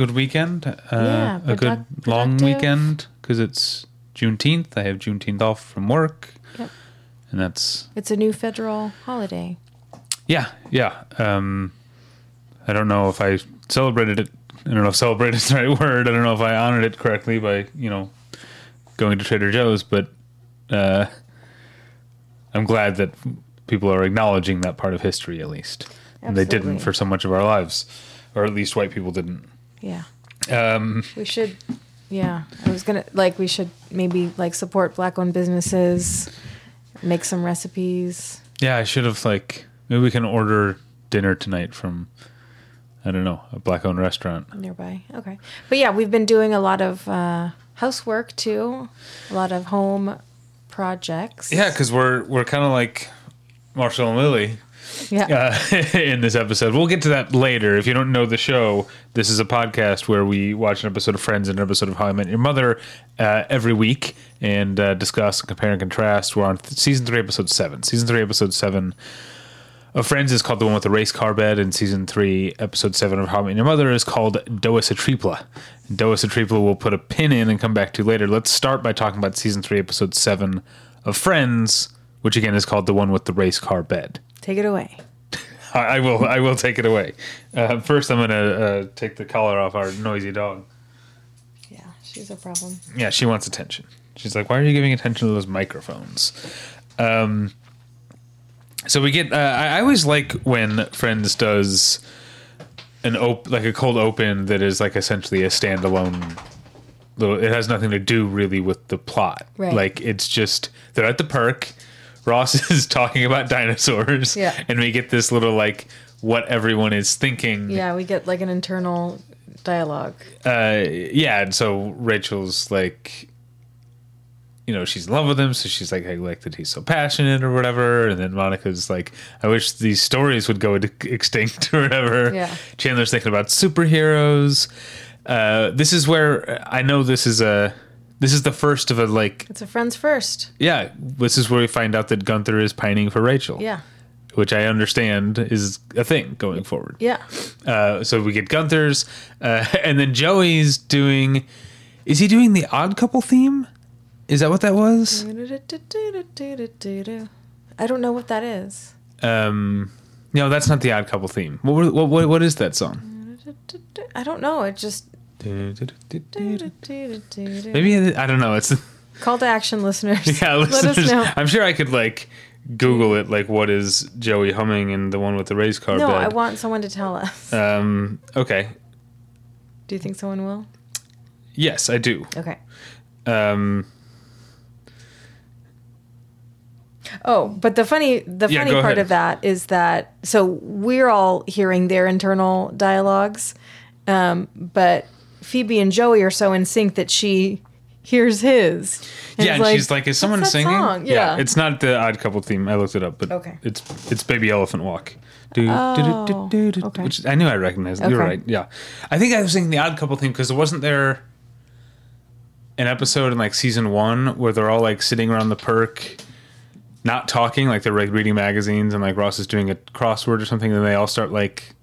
good weekend. Uh, Yeah, a good produc- long weekend because it's Juneteenth. I have Juneteenth off from work, Yep. and that's It's a new federal holiday. yeah, yeah. Um, I don't know if I celebrated it. I don't know if celebrated is the right word. I don't know if I honored it correctly by you know going to Trader Joe's, but uh, I'm glad that people are acknowledging that part of history at least. And they didn't for so much of our lives, or at least white people didn't. Yeah. Um, We should, yeah. I was gonna, like, we should maybe, like, support black owned businesses, make some recipes. yeah, I should have like maybe we can order dinner tonight from I don't know a black-owned restaurant. nearby. Okay. But yeah, we've been doing a lot of uh, housework too, a lot of home projects. Yeah, because we're we're kind of like Marshall and Lily Yeah. uh, in this episode. We'll get to that later. If you don't know the show, this is a podcast where we watch an episode of Friends and an episode of How I Met Your Mother uh, every week and uh, discuss, and compare, and contrast. We're on th- season three, episode seven. Season three, episode seven of Friends is called the one with the race car bed, and season three, episode seven of How I Met Your Mother is called Dowisetrepla. Dois a Tripla we'll put a pin in and come back to later. Let's start by talking about season three, episode seven of Friends, which again is called the one with the race car bed. Take it away. I, will. I will take it away. Uh, first, I'm gonna uh, take the collar off our noisy dog. Yeah, she's a problem. Yeah, she wants attention. She's like, "Why are you giving attention to those microphones?" Um, so we get. Uh, I, I always like when Friends does an op like a cold open that is like essentially a standalone. Little. It has nothing to do really with the plot. Right. Like it's just they're at the park. Ross is talking about dinosaurs. Yeah. And we get this little like what everyone is thinking. Yeah, we get like an internal dialogue. uh yeah and so rachel's like you know she's in love with him so she's like i like that he's so passionate or whatever and then monica's like i wish these stories would go extinct or whatever Yeah. chandler's thinking about superheroes uh this is where i know this is a this is the first of a like It's a friends first. yeah this is where we find out that gunther is pining for rachel Yeah. which i understand is a thing going forward Yeah. uh, so we get Gunther's, uh, and then Joey's doing. Is he doing the Odd Couple theme? Is that what that was? I don't know what that is. Um, no, that's not the Odd Couple theme. What what what, what is that song? I don't know. It just Maybe I don't know. It's call to action, listeners. yeah, Let us listeners. know. I'm sure I could like Google it. Like, what is Joey humming and the one with the race car No, I want someone to tell us. um, okay. Do you think someone will? Yes, I do. Okay. Um, Oh, but the funny the Yeah, funny part ahead. of that is that so we're all hearing their internal dialogues, um, but Phoebe and Joey are so in sync that she hears his. And yeah, and she's like, "Is someone singing?" song?" Yeah. it's not the Odd Couple theme. I looked it up, but Okay. it's it's Baby Elephant Walk. Do, Oh, do, do, do, oh, do, do, okay. Which I knew I recognized. You're right. Yeah, I think I was singing the Odd Couple theme because it wasn't there an episode in like season one where they're all like sitting around the perk, not talking, like they're like reading magazines, and like Ross is doing a crossword or something, and they all start like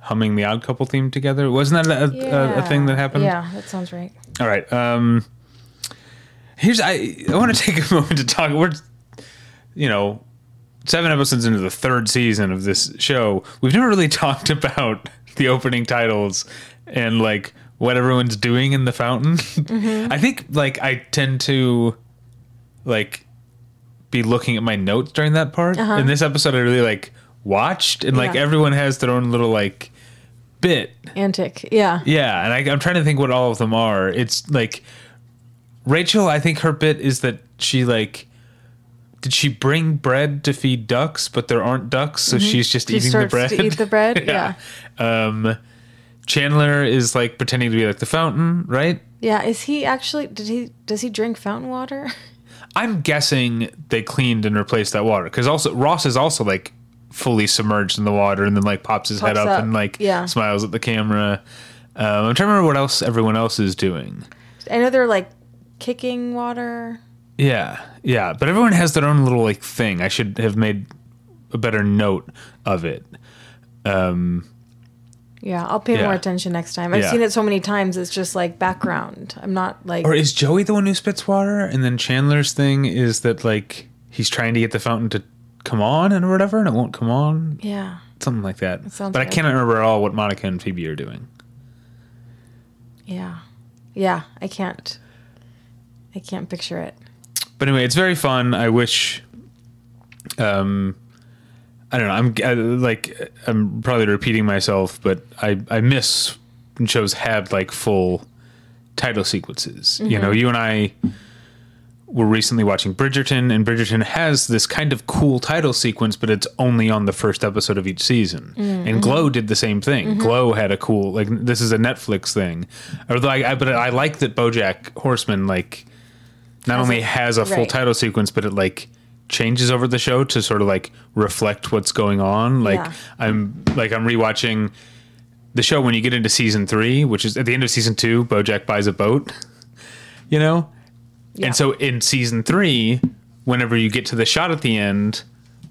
humming the Odd Couple theme together. Wasn't that a, a, a thing that happened? Yeah, that sounds right. All right. Um, here's I. I want to take a moment to talk. We're, you know, seven episodes into the third season of this show. We've never really talked about the opening titles and like what everyone's doing in the fountain. I think like I tend to like be looking at my notes during that part. In this episode, I really like watched and like Yeah. everyone has their own little like bit Antic. Yeah. yeah, and I, I'm trying to think what all of them are. It's like Rachel. I think her bit is that she like did she bring bread to feed ducks, but there aren't ducks, so she's just Mm-hmm. She eating the bread. to eat the bread. yeah. Um, Chandler is like pretending to be like the fountain, right? Yeah. Is he actually? Did he? Does he drink fountain water? I'm guessing they cleaned and replaced that water because also Ross is also like fully submerged in the water and then like pops his head up, up, and like yeah. smiles at the camera. Um, I'm trying to remember what else everyone else is doing. I know they're like kicking water. Yeah, yeah. But everyone has their own little like thing. I should have made a better note of it. Um, Yeah, I'll pay Yeah. more attention next time. I've Yeah. seen it so many times. It's just like background. I'm not like or is Joey the one who spits water, and then Chandler's thing is that like he's trying to get the fountain to come on and whatever, and it won't come on, yeah. something like that. sounds but I right. can't remember at all what Monica and Phoebe are doing. Yeah. Yeah, I can't. I can't picture it. But anyway, it's very fun. I wish. Um, I don't know. I'm I, like I'm probably repeating myself, but I I miss when shows had like full title sequences. You know, you and I were recently watching Bridgerton, and Bridgerton has this kind of cool title sequence, but it's only on the first episode of each season. Mm. And Glow did the same thing. Mm-hmm. Glow had a cool like this is a Netflix thing. Although I, I but I like that BoJack Horseman like not Has only a- has a full right. title sequence, but it like changes over the show to sort of like reflect what's going on. Like Yeah. I'm like I'm rewatching the show when you get into season three, which is at the end of season two, BoJack buys a boat. You know, Yeah. and so in season three, whenever you get to the shot at the end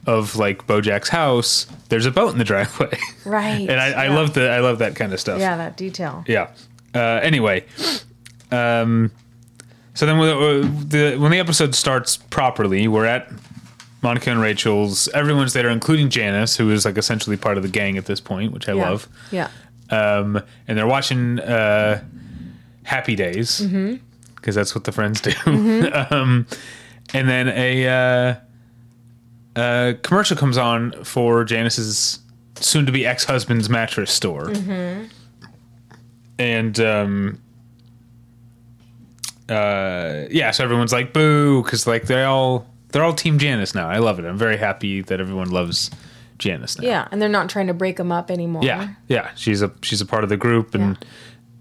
of like BoJack's house, there's a boat in the driveway. Right. and I, I love the I love that kind of stuff. Yeah, that detail. Yeah. Uh, anyway, um, so then when the, the when the episode starts properly, we're at Monica and Rachel's. Everyone's there, including Janice, who is like essentially part of the gang at this point, which I yeah. love. Yeah. Um, and they're watching uh, Happy Days because that's what the friends do. um, and then a uh, uh, commercial comes on for Janice's soon-to-be ex-husband's mattress store, and um, uh, yeah, so everyone's like boo because like they all they're all Team Janice now. I love it. I'm very happy that everyone loves Janice now. Yeah, and they're not trying to break them up anymore. Yeah, yeah. She's a she's a part of the group, and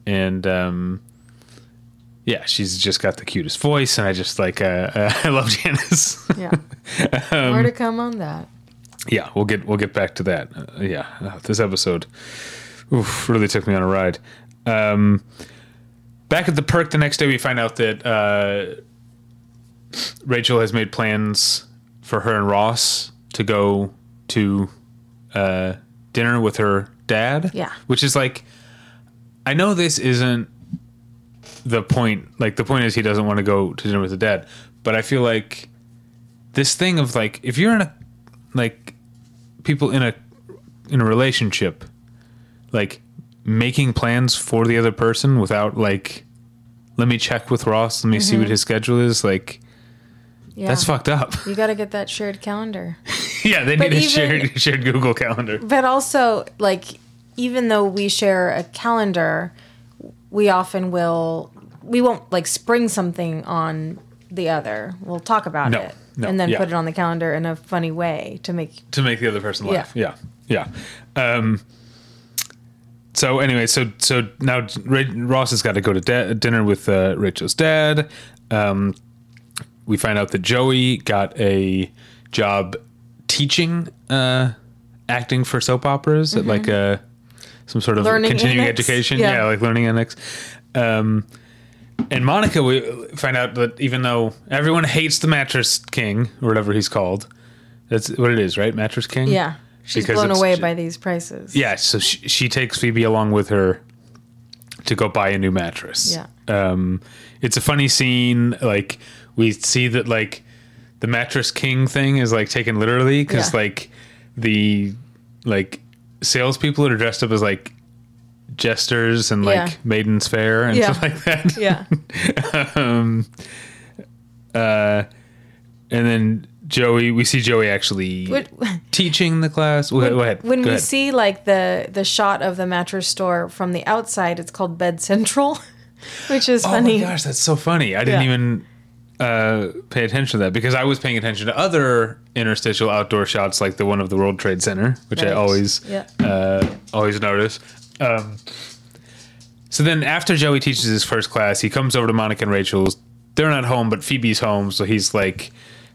and um, yeah, she's just got the cutest voice, and I just like uh, uh, I love Janice. Yeah. Um, More to come on that. yeah, we'll get we'll get back to that. Uh, yeah, uh, this episode oof, really took me on a ride. Um, back at the perk the next day, we find out that uh, Rachel has made plans for her and Ross to go to uh, dinner with her dad. Yeah. which is like, I know this isn't the point. Like the point is he doesn't want to go to dinner with the dead. but I feel like this thing of like if you're in a like people in a in a relationship like making plans for the other person without like let me check with Ross, let me see what mm-hmm. his schedule is like Yeah. that's fucked up. You got to get that shared calendar. yeah, they But need a shared shared Google calendar. But also, like, even though we share a calendar, we often will, we won't like spring something on the other. We'll talk about No, it no, and then yeah. put it on the calendar in a funny way to make. to make the other person laugh. Yeah. Yeah, yeah. Um, so anyway, so so now Ross has got to go to da- dinner with uh, Rachel's dad. Um, we find out that Joey got a job teaching uh, acting for soap operas at like a some sort of. Learning continuing annex? education. Yeah. Yeah. like learning annex. Um, and Monica, we find out that even though everyone hates the Mattress King or whatever he's called, that's what it is, right? Mattress King. Yeah. She's Because blown away by these prices. Yeah, so she, she takes Phoebe along with her to go buy a new mattress. Yeah. Um, it's a funny scene. Like we see that like the mattress king thing is like taken literally because Yeah. like the like salespeople that are dressed up as like jesters and like Yeah. maidens fair and Yeah. stuff like that. Yeah. um, uh, and then Joey, we see Joey actually teaching the class. Ahead. Go ahead. When Go we ahead. see like the the shot of the mattress store from the outside, it's called Bed Central, which is Oh funny. Oh my gosh, that's so funny. I didn't Yeah. even uh, pay attention to that because I was paying attention to other interstitial outdoor shots like the one of the World Trade Center, which I always Yeah. uh, always notice. Um, so then after Joey teaches his first class, he comes over to Monica and Rachel's. They're not home, but Phoebe's home, so he's like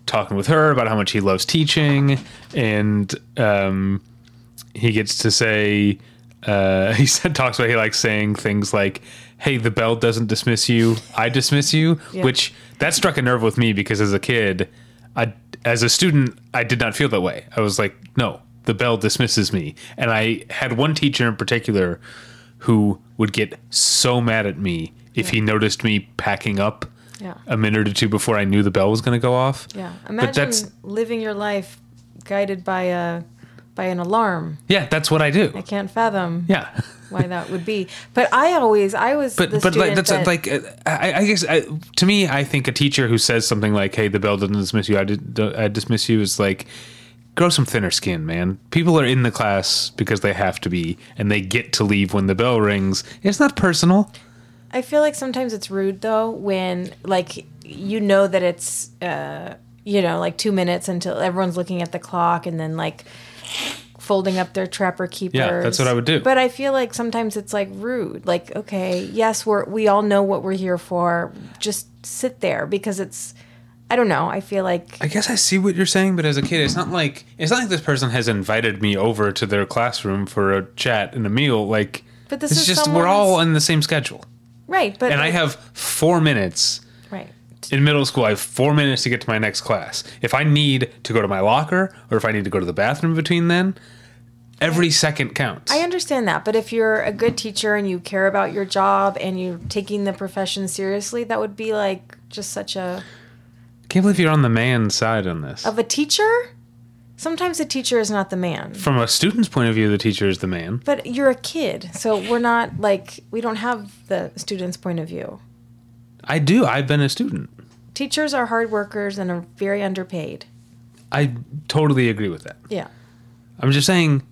talking with her about how much he loves teaching, and um, he gets to say uh, he said talks about he likes saying things like "Hey, the bell doesn't dismiss you. I dismiss you," Yeah. which that struck a nerve with me because as a kid, I as a student, I did not feel that way. I was like, "No, the bell dismisses me." And I had one teacher in particular who would get so mad at me if he noticed me packing up Yeah. a minute or two before I knew the bell was going to go off. Yeah. But Imagine that's living your life guided by a by an alarm. yeah, that's what I do. I can't fathom Yeah. why that would be. But I always I was but but like that's that, like I, I guess I, to me I think a teacher who says something like "Hey, the bell doesn't dismiss you. I did, I dismiss you" is like grow some thinner skin, man. People are in the class because they have to be, and they get to leave when the bell rings. It's not personal. I feel like sometimes it's rude though when like you know that it's uh you know like 2 minutes until everyone's looking at the clock and then like folding up their trapper keepers. Yeah, that's what I would do. But I feel like sometimes it's like rude. Like okay, yes, we're we all know what we're here for. Just sit there because it's I don't know. I feel like I guess I see what you're saying, but as a kid, it's not like it's not like this person has invited me over to their classroom for a chat and a meal. Like, But this it's is just we're all on the same schedule, right, but and I have four minutes right. In middle school, I have four minutes to get to my next class. If I need to go to my locker or if I need to go to the bathroom between then, every second counts. I understand that, but if you're a good teacher and you care about your job and you're taking the profession seriously, that would be like just such a can't believe you're on the man side on this. of a teacher. Sometimes a teacher is not the man, From a student's point of view, the teacher is the man. but you're a kid, so we're not like we don't have the student's point of view. I do. I've been a student. Teachers are hard workers and are very underpaid. I totally agree with that. Yeah. I'm just saying,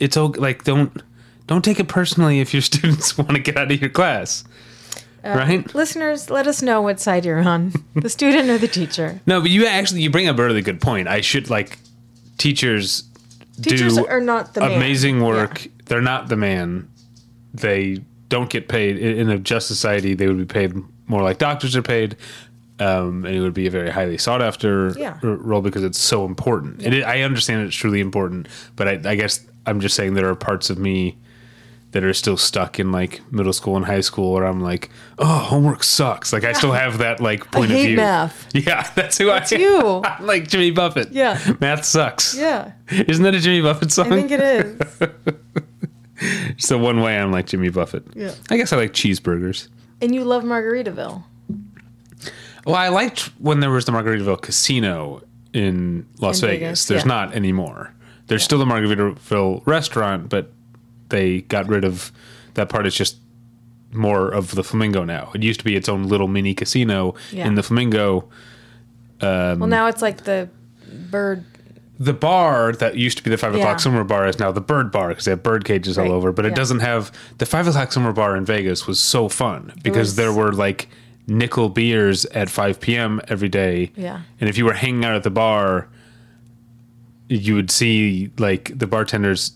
it's okay. Like, don't don't take it personally if your students want to get out of your class, Uh, right? Listeners, let us know what side you're on, the student or the teacher. No, but you actually you bring up a really good point. I should like teachers. Teachers do are not the man. amazing work. Yeah. They're not the man. They don't get paid in a just society. They would be paid more like doctors are paid, um, and it would be a very highly sought after Yeah. r- role because it's so important. It, I understand it's truly important, but I, I guess I'm just saying there are parts of me that are still stuck in like middle school and high school where I'm like, oh, homework sucks. Like I still have that like point of hate view. math. Yeah, that's who I am. you. I'm like Jimmy Buffett. Yeah. Math sucks. Yeah, Isn't that a Jimmy Buffett song? I think it is. So one way I'm like Jimmy Buffett. Yeah. I guess I like cheeseburgers. And you love Margaritaville. Well, I liked when there was the Margaritaville Casino in Las In Vegas. Vegas, There's yeah. not anymore. There's still the Margaritaville restaurant, but they got rid of that part. It's just more of the Flamingo now. It used to be its own little mini casino Yeah. in the Flamingo. well, now it's like the bird. The bar that used to be the five Yeah. o'clock summer bar is now the bird bar because they have bird cages Right. all over. But it doesn't have the five o'clock summer bar in Vegas was so fun because there were like nickel beers at five p.m. every day. Yeah. and if you were hanging out at the bar, you would see like the bartenders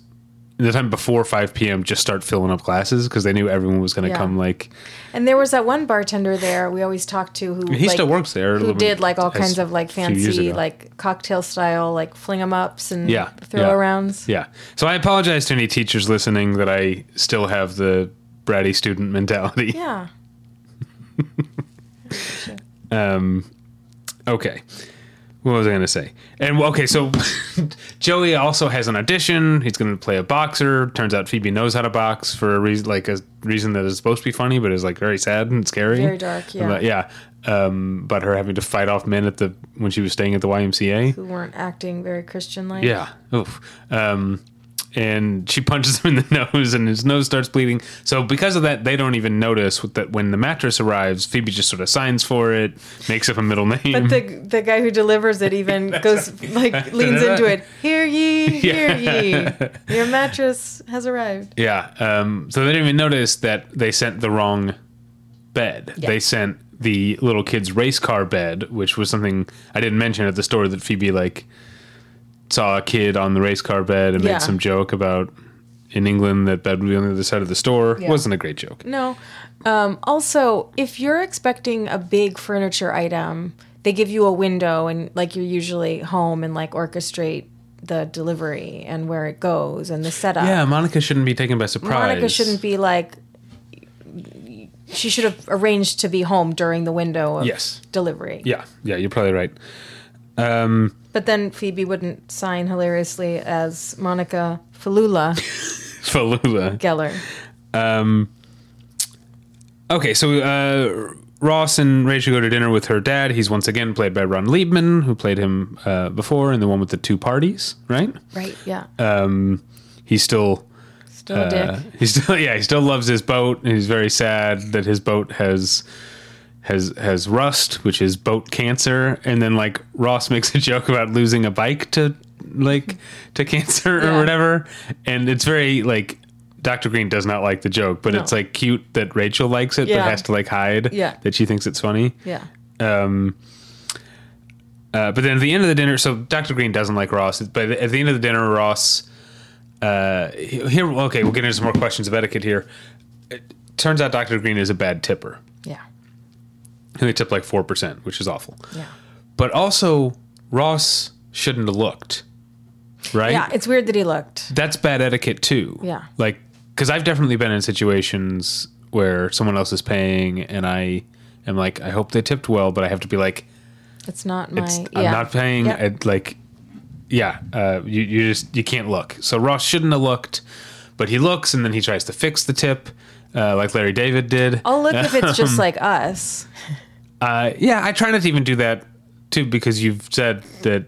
the time before 5 p.m. just start filling up glasses because they knew everyone was going to Yeah. come like And there was that one bartender there we always talked to who he like, still works there who did like all kinds of like a few years fancy like cocktail style like fling fling 'em ups and Yeah, throw yeah. arounds. Yeah. So I apologize to any teachers listening that I still have the bratty student mentality. Yeah. Um, okay. What was I going to say? And okay, so Joey also has an audition. He's going to play a boxer. Turns out Phoebe knows how to box for a reason, like a reason that is supposed to be funny, but is like very sad and scary. Very dark, yeah. About, yeah. Um, but her having to fight off men at the when she was staying at the YMCA. Who weren't acting very Christian like. Yeah. Oof. Um, and she punches him in the nose, and his nose starts bleeding. So because of that, they don't even notice that when the mattress arrives, Phoebe just sort of signs for it, makes up a middle name. But the the guy who delivers it even goes like leans into it. Hear ye, hear ye. Your mattress has arrived. yeah. Um, so they didn't even notice that they sent the wrong bed. Yeah. They sent the little kid's race car bed, which was something I didn't mention at the store that Phoebe like saw a kid on the race car bed and Yeah. made some joke about in England that bed would be on the other side of the store. Yeah. Wasn't a great joke. No. Um, also, if you're expecting a big furniture item, they give you a window and like you're usually home and like orchestrate the delivery and where it goes and the setup. Yeah, Monica shouldn't be taken by surprise. Monica shouldn't be like she should have arranged to be home during the window of Yes. delivery. Yeah, yeah, you're probably right. Um, But then Phoebe wouldn't sign hilariously as Monica Falula Falula. Geller. Okay, so uh, Ross and Rachel go to dinner with her dad. He's once again played by Ron Leibman, who played him uh, before in the one with the two parties, right? Right, yeah. Um, he's still Still a dick. Uh, he still yeah he still loves his boat and he's very sad that his boat has has has rust which is boat cancer and then like ross makes a joke about losing a bike to like to cancer or Yeah. whatever and it's very like dr green does not like the joke but No. it's like cute that rachel likes it Yeah. but has to like hide Yeah. that she thinks it's funny Yeah. um, uh, but then at the end of the dinner, so Dr. Green doesn't like Ross. But at the end of the dinner, Ross, uh, here, okay, we'll get into some more questions of etiquette here. It turns out Dr. Green is a bad tipper. Yeah. He they tipped like 4%, which is awful. Yeah. But also, Ross shouldn't have looked, right? Yeah, it's weird that he looked. That's bad etiquette too. Yeah. Like, because I've definitely been in situations where someone else is paying and I am like, I hope they tipped well, but I have to be like, It's not my it's, yeah. I'm not paying. Yeah. I'd like, yeah, uh, you you just you can't look. So Ross shouldn't have looked, but he looks and then he tries to fix the tip, uh, like Larry David did. I'll look if it's just like us. Uh, yeah, I try not to even do that too because you've said that.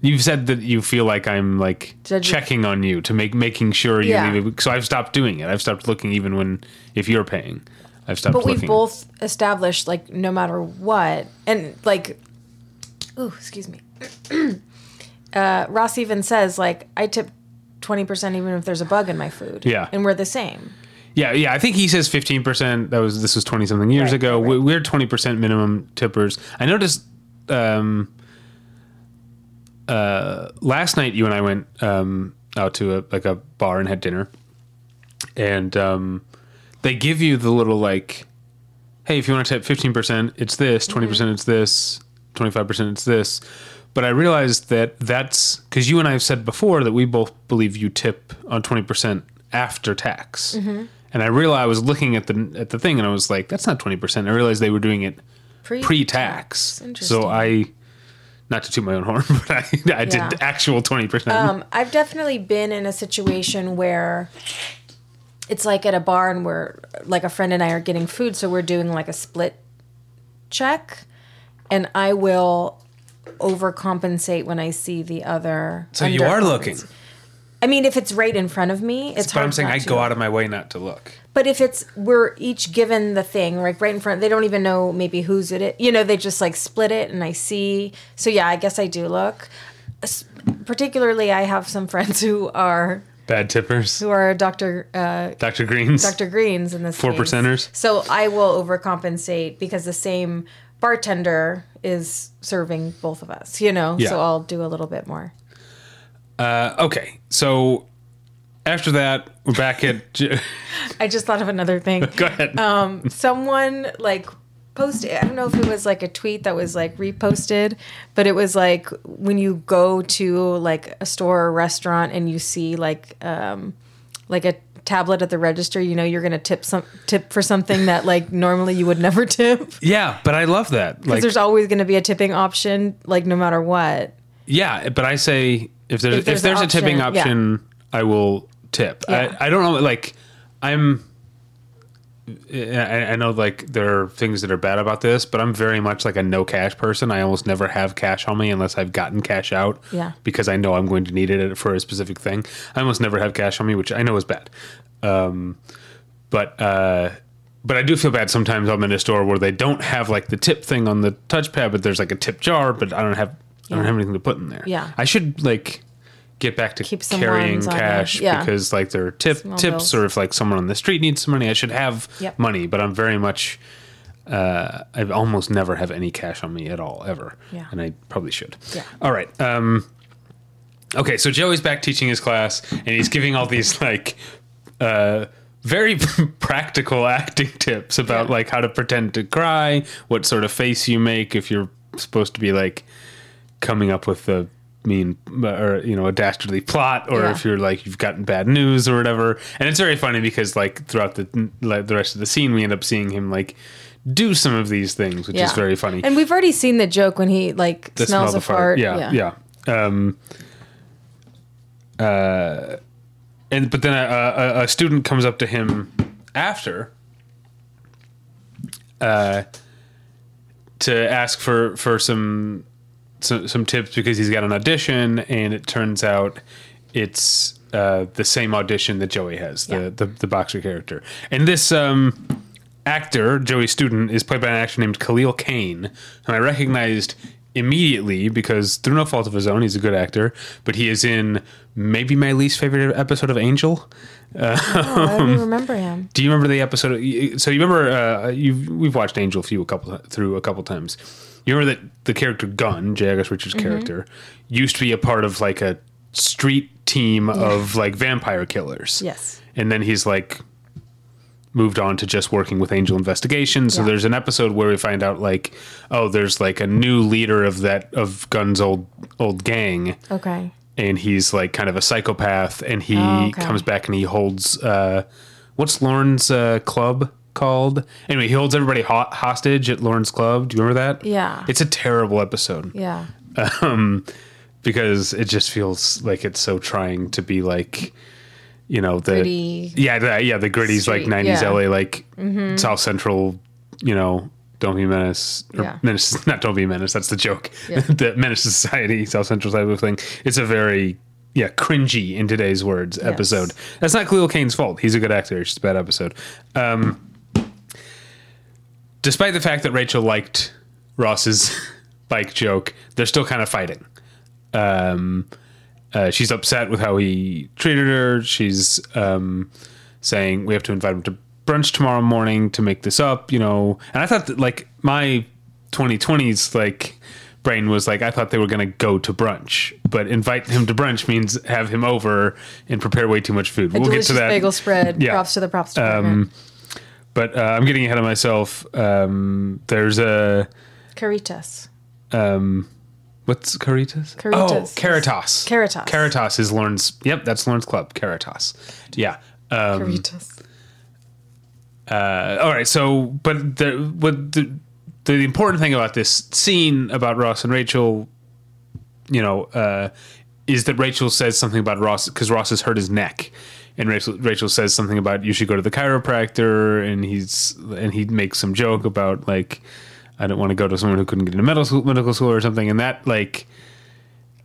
You've said that you feel like I'm like Judge- checking on you to make making sure you Yeah. leave it. So I've stopped doing it. I've stopped looking even when if you're paying. I've stopped But looking. we've both established like no matter what and like ooh, excuse me. uh Ross even says like I tip 20% even if there's a bug in my food. Yeah. And we're the same. Yeah, yeah. I think he says fifteen percent. That was this was twenty something years Right, ago. right, We, we're twenty percent minimum tippers. I noticed um, uh, last night you and I went um, out to a like a bar and had dinner, and um, they give you the little like, hey, if you want to tip fifteen percent, it's this. Twenty percent, it's this. Twenty five percent, it's this. But I realized that that's because you and I have said before that we both believe you tip on twenty percent after tax. And I realized I was looking at the at the thing and I was like, that's not twenty percent. I realized they were doing it Pre- pre-tax. So I, not to toot my own horn, but I, I Yeah. did actual twenty percent. Um, I've definitely been in a situation where it's like at a bar and we're like a friend and I are getting food, so we're doing like a split check, and I will overcompensate when I see the other. so you are undercompens- looking, I mean, if it's right in front of me, it's but hard. I'm saying I to. go out of my way not to look. But if it's we're each given the thing like right in front, they don't even know maybe who's it. You know, they just like split it, and I see. So yeah, I guess I do look. Particularly, I have some friends who are Bad tippers, who are Doctor uh, Dr. Greens. Doctor Greens in this Four case. percenters? So I will overcompensate because the same bartender is serving both of us. You know, Yeah. so I'll do a little bit more. Uh, okay, so after that, we're back at. J- I just thought of another thing. Go ahead. um, someone like posted i don't know if it was like a tweet that was like reposted but it was like when you go to like a store or restaurant and you see like um like a tablet at the register you know you're gonna tip some tip for something that like normally you would never tip yeah, but I love that. because Like, there's always gonna be a tipping option like no matter what yeah, but I say if there's if there's there's, an a tipping option, yeah. I will tip. Yeah. I, I don't know, like I'm. I, I know like there are things that are bad about this, but I'm very much like a no cash person. I almost never have cash on me unless I've gotten cash out. Yeah. Because I know I'm going to need it for a specific thing. I almost never have cash on me, which I know is bad. Um, but uh, but I do feel bad sometimes. I'm in a store where they don't have like the tip thing on the touchpad, but there's like a tip jar, but I don't have I don't have anything to put in there. Yeah. I should like get back to Keep some carrying ones on you. cash Yeah. because like there are tip Small tips bills. or if like someone on the street needs some money, I should have Yep. money. But I'm very much uh, I almost never have any cash on me at all ever, Yeah. and I probably should. Yeah. All right. Um, okay, so Joey's back teaching his class, and he's giving all these like uh, very practical acting tips about like how to pretend to cry, what sort of face you make if you're supposed to be like coming up with the mean or you know a dastardly plot or Yeah. if you're like you've gotten bad news or whatever. And it's very funny because like throughout the like, the rest of the scene we end up seeing him like do some of these things which is very funny. And we've already seen the joke when he like the smells smell a fart. yeah yeah, um uh and but then a, a, a student comes up to him after uh to ask for for some some, some tips because he's got an audition and it turns out it's uh, the same audition that Joey has, the, Yeah. the the boxer character. And this um, actor, Joey Student, is played by an actor named Khalil Kain, who I recognized immediately because through no fault of his own, he's a good actor. But he is in maybe my least favorite episode of Angel. Oh, I don't remember him. Do you remember the episode? So you remember uh, you we've watched Angel a few a couple through a couple times. You remember that the character Gunn, J. August Richards' Mm-hmm. character, used to be a part of like a street team of like vampire killers. Yes. and then he's like moved on to just working with Angel Investigation. So Yeah. there's an episode where we find out like, oh, there's like a new leader of that of Gunn's old old gang Okay. and he's like kind of a psychopath and he Oh, okay. comes back and he holds uh what's Lorne's uh club called anyway he holds everybody ho- hostage at Lorne's club do you remember that Yeah. it's a terrible episode Yeah. um because it just feels like it's so trying to be like you know the Gritty yeah the, yeah the gritty's like 90s yeah. Mm-hmm. LA like South Central you know don't be menace or Yeah. menace not don't be menace that's the joke Yeah. the menace society South Central type of thing it's a very yeah cringy in today's words episode that's not Khalil Kain's fault he's a good actor it's just a bad episode um despite the fact that Rachel liked Ross's bike joke they're still kind of fighting um uh, she's upset with how he treated her. She's um, saying we have to invite him to brunch tomorrow morning to make this up, you know. And I thought that like my 2020s like brain was like I thought they were going to go to brunch, but invite him to brunch means have him over and prepare way too much food. A we'll get to that. bagel spread. Yeah. Props to the props department. But uh, I'm getting ahead of myself. Um, there's a Caritas. um, what's Caritas? Caritas Oh, Caritas. Caritas. Caritas is Lorne's. Yep, that's Lorne's club. Caritas. Yeah. Um, Caritas. uh, all right. So, but the what the the important thing about this scene about Ross and Rachel, you know, uh, is that Rachel says something about Ross because Ross has hurt his neck, and Rachel Rachel says something about you should go to the chiropractor, and he's and he makes some joke about like I don't want to go to someone who couldn't get into medical school, medical school or something, and that like.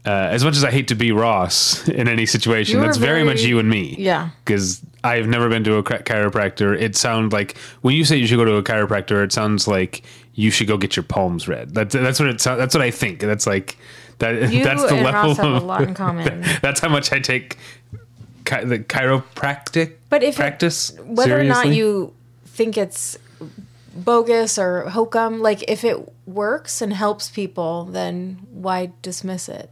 Uh, as much as I hate to be Ross in any situation, You that's very, much you and me Yeah. because I've never been to a chiropractor. It sounds like when you say you should go to a chiropractor, it sounds like you should go get your palms read. That's that's what it sounds. That's what I think. That's like that. You that's the and level Ross have a lot in common. that's how much I take chi- the chiropractic. But if it- practice, whether or not you think it's bogus or hokum, like if it works and helps people, then why dismiss it?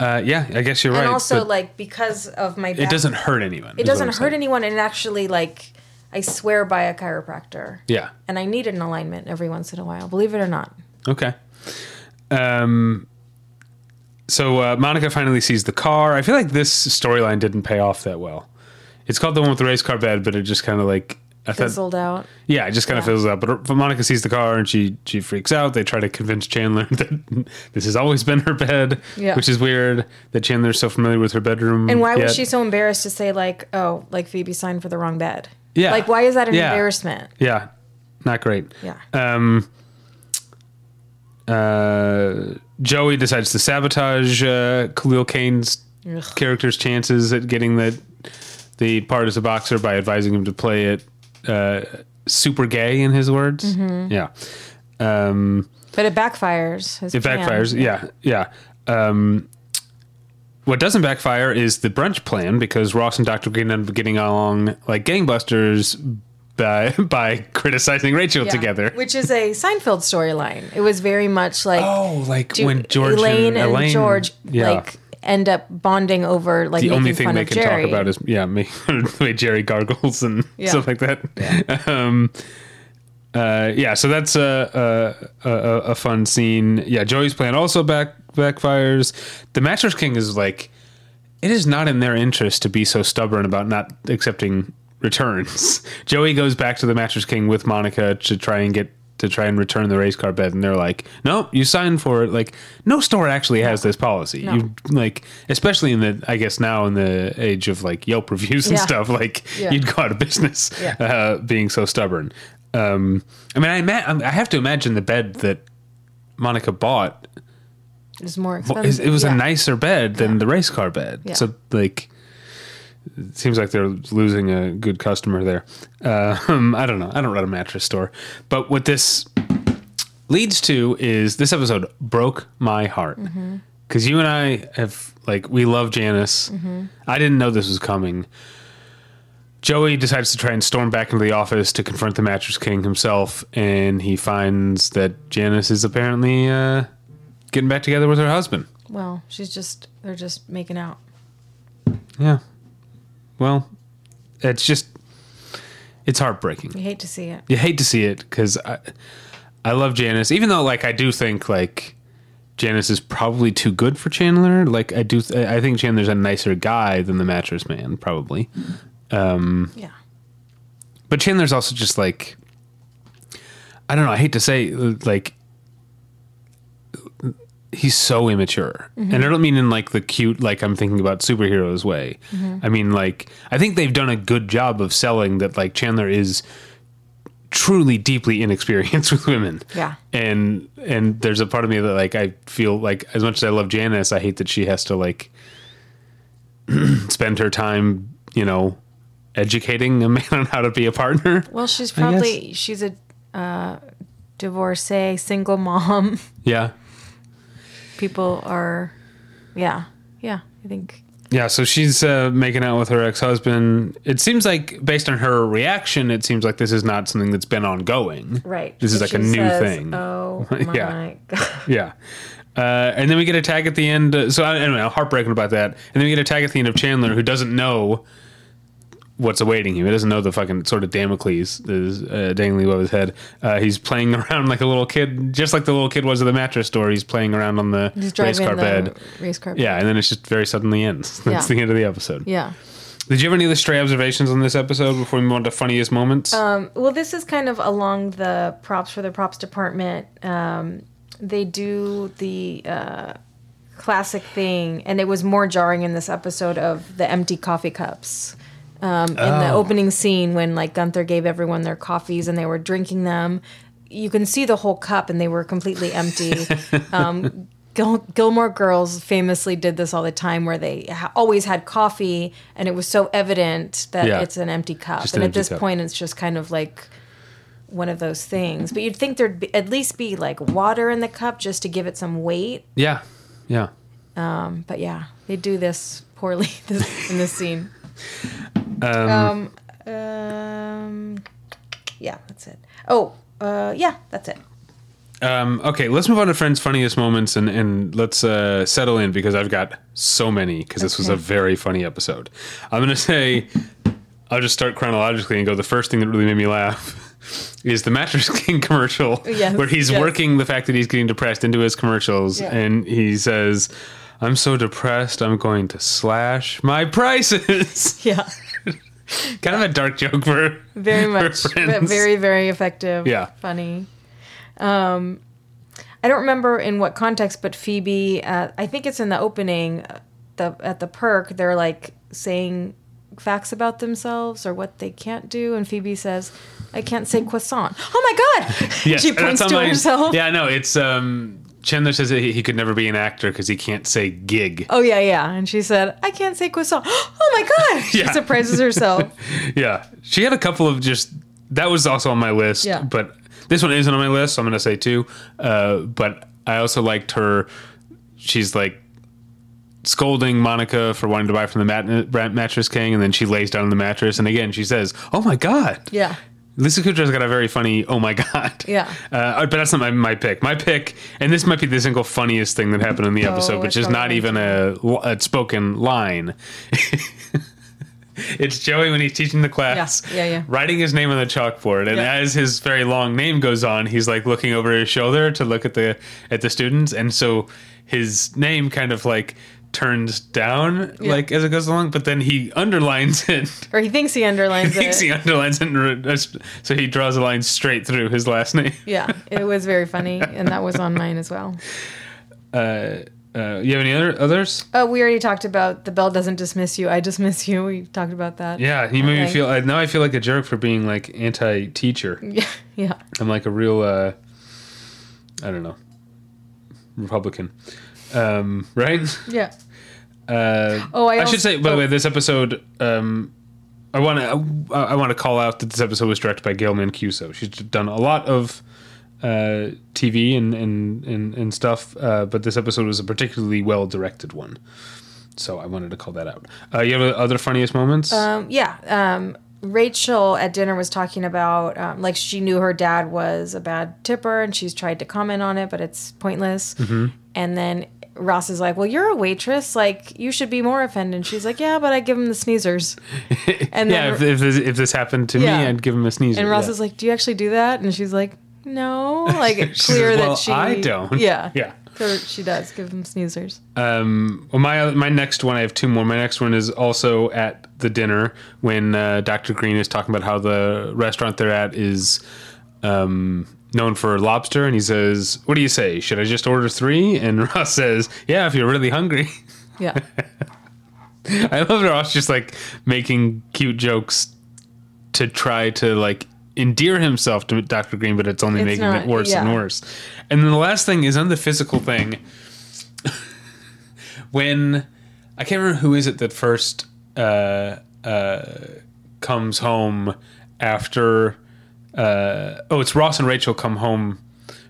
uh, yeah, I guess you're right. and also, like because of my, it doesn't hurt anyone. it doesn't hurt anyone, and it actually like I swear by a chiropractor, Yeah. and I need an alignment every once in a while. Believe it or not. Okay. Um. So uh, Monica finally sees the car. I feel like this storyline didn't pay off that well. It's called the one with the race car bed, but it just kind of like I thought, Fizzled out. yeah, it just kind of Yeah. fizzles out. But, but Monica sees the car and she she freaks out. They try to convince Chandler that this has always been her bed, Yeah. which is weird that Chandler's so familiar with her bedroom. And why was she so embarrassed to say like, "Oh, like Phoebe signed for the wrong bed"? Yeah. Like, why is that an Yeah. embarrassment? Yeah, not great. Yeah. Um, uh, Joey decides to sabotage uh, Khalil Kain's Ugh. character's chances at getting the the part as a boxer by advising him to play it uh, super gay, in his words. Mm-hmm. Yeah. Um, But it backfires. It plan. backfires. Yeah, yeah. Um, what doesn't backfire is the brunch plan because Ross and Dr. Green end up getting along like gangbusters by by criticizing Rachel Yeah. together. Which is a Seinfeld storyline. It was very much like Oh, like do- when George Elaine and, Elaine, George yeah. like end up bonding over like the only thing fun they can Jerry. talk about is yeah, me, the way Jerry gargles and Yeah. stuff like that. Um, uh, yeah, so that's a, a a a fun scene. Yeah, Joey's plan also back backfires. The Mattress King is like, it is not in their interest to be so stubborn about not accepting returns. Joey goes back to the Mattress King with Monica to try and get to try and return the race car bed, and they're like, "No, you signed for it." Like, no store actually has this policy. No. You like, especially in the, I guess now in the age of like Yelp reviews and Yeah. stuff, like Yeah. you'd go out of business Yeah. uh, being so stubborn. Um, I mean, I, ima- I have to imagine the bed that Monica bought It's more expensive. it was a nicer bed than the race car bed. So like, it seems like they're losing a good customer there. Uh, I don't know. I don't run a mattress store, but what this leads to is this episode broke my heart Mm-hmm. because you and I have like we love Janice. Mm-hmm. I didn't know this was coming. Joey decides to try and storm back into the office to confront the mattress king himself, and he finds that Janice is apparently uh, getting back together with her husband. Well, she's just they're just making out. Yeah. Well, it's just it's heartbreaking. You hate to see it. You hate to see it because I I love Janice, even though like I do think like Janice is probably too good for Chandler. Like I do, I think Chandler's a nicer guy than the mattress man, probably. Um, Yeah. But Chandler's also just like I don't know. I hate to say like he's so immature, and I don't mean in like the cute like I'm thinking about superheroes way. I mean like I think they've done a good job of selling that like Chandler is truly deeply inexperienced with women. Yeah. And and there's a part of me that like I feel like as much as I love Janice, I hate that she has to like spend her time, you know, educating a man on how to be a partner. Well, she's probably she's a uh, divorcee, single mom. Yeah. People are, yeah, yeah. I think Yeah, so she's uh, making out with her ex-husband. It seems like, based on her reaction, it seems like this is not something that's been ongoing. right. This is like a new says, thing. Oh my Yeah. god. Yeah. Uh, and then we get a tag at the end. Uh, so I- anyway, I'm heartbreaking about that. And then we get a tag at the end of Chandler, who doesn't know what's awaiting him. He doesn't know the fucking sort of Damocles is uh, dangling above his head. Uh, he's playing around like a little kid, just like the little kid was at the mattress store. He's playing around on the He's race car the bed. race car. Yeah, and then it's just very suddenly ends. That's Yeah. the end of the episode. Yeah. Did you have any other stray observations on this episode before we move on to funniest moments? Um, well, this is kind of along the props for the props department. Um, they do the uh, classic thing, and it was more jarring in this episode of the empty coffee cups. Um, in the Oh. opening scene, when like Gunther gave everyone their coffees and they were drinking them, you can see the whole cup and they were completely empty. um, Gil- Gilmore Girls famously did this all the time, where they ha- always had coffee, and it was so evident that Yeah. it's an empty cup. Just and an at this cup. point, it's just kind of like one of those things. But you'd think there'd be, at least be like water in the cup just to give it some weight. yeah, yeah. But yeah, they do this poorly this, in this scene. Um, um, yeah, that's it. Oh, uh, yeah, that's it. Um, okay, let's move on to friends' funniest moments and, and let's uh, settle in because I've got so many because this was a very funny episode. I'm going to say, I'll just start chronologically and go. The first thing that really made me laugh is the Mattress King commercial Yes, where he's yes. working the fact that he's getting depressed into his commercials Yeah. and he says, I'm so depressed, I'm going to slash my prices. Yeah, kind of a dark joke for very for much, but very, very effective. Yeah. funny. Um, I don't remember in what context, but Phoebe, uh, I think it's in the opening. uh, The at the perk, they're like saying facts about themselves or what they can't do, and Phoebe says, "I can't say croissant." Oh my god! Yes, she points to my- herself. Yeah, no, it's um, Chandler says that he, he could never be an actor because he can't say gig. Oh yeah, yeah. And she said, "I can't say croissant." Oh my god! She Yeah. surprises herself. Yeah, she had a couple of just that was also on my list, Yeah. but this one isn't on my list, so I'm going to say two. Uh, but I also liked her. She's like scolding Monica for wanting to buy from the mat- mattress king, and then she lays down on the mattress, and again she says, "Oh my god." Yeah. Lisa Kudrow's got a very funny "Oh my god." Yeah. uh, but that's not my, my pick. My pick, and this might be the single funniest thing that happened in the episode, I which is not even a, a spoken line. it's Joey when he's teaching the class. Yeah, yeah, yeah. Writing his name on the chalkboard, and Yeah. as his very long name goes on, he's like looking over his shoulder to look at the at the students, and so his name kind of like turns down Yeah. like as it goes along, but then he underlines it. Or he thinks he underlines thinks it. he underlines it, re- so he draws a line straight through his last name. yeah, it was very funny, and that was on mine as well. Uh, uh, you have any other others? Oh, we already talked about the bell doesn't dismiss you. I dismiss you. We talked about that. Yeah, you made me feel. I now I feel like a jerk for being like anti-teacher. Yeah. Yeah. I'm like a real, uh, I don't know, Republican, um, right? Yeah. Uh, Oh, I I, also- should say, by the oh. way, this episode, um, I want to, I want to call out that this episode was directed by Gail Mancuso. She's done a lot of uh, TV and and and, and stuff, uh, but this episode was a particularly well directed one. So I wanted to call that out. Uh, you have other funniest moments? Um, yeah. Um, Rachel at dinner was talking about um, like she knew her dad was a bad tipper and she's tried to comment on it, but it's pointless. Mm-hmm. And then Ross is like, "Well, you're a waitress. Like you should be more offended." And she's like, "Yeah, but I give him the sneezers." And yeah, then if, if, this, if this happened to Yeah. me, I'd give him a sneeze. and Ross yeah. is like, "Do you actually do that?" And she's like, "No." Like clear says, that "Well, she. I don't." Yeah. Yeah. So she does give him sneezers. Um, well, my my next one, I have two more. My next one is also at the dinner when uh, Dr. Green is talking about how the restaurant they're at is um, known for lobster, and he says, "What do you say? Should I just order three? And Ross says, "Yeah, if you're really hungry." Yeah. I love Ross just like making cute jokes to try to like endear himself to Dr. Green, but it's only It's making not- it worse and worse. And then the last thing is on the physical thing. when I can't remember who is it that first uh, uh, comes home after. Uh, oh, it's Ross and Rachel come home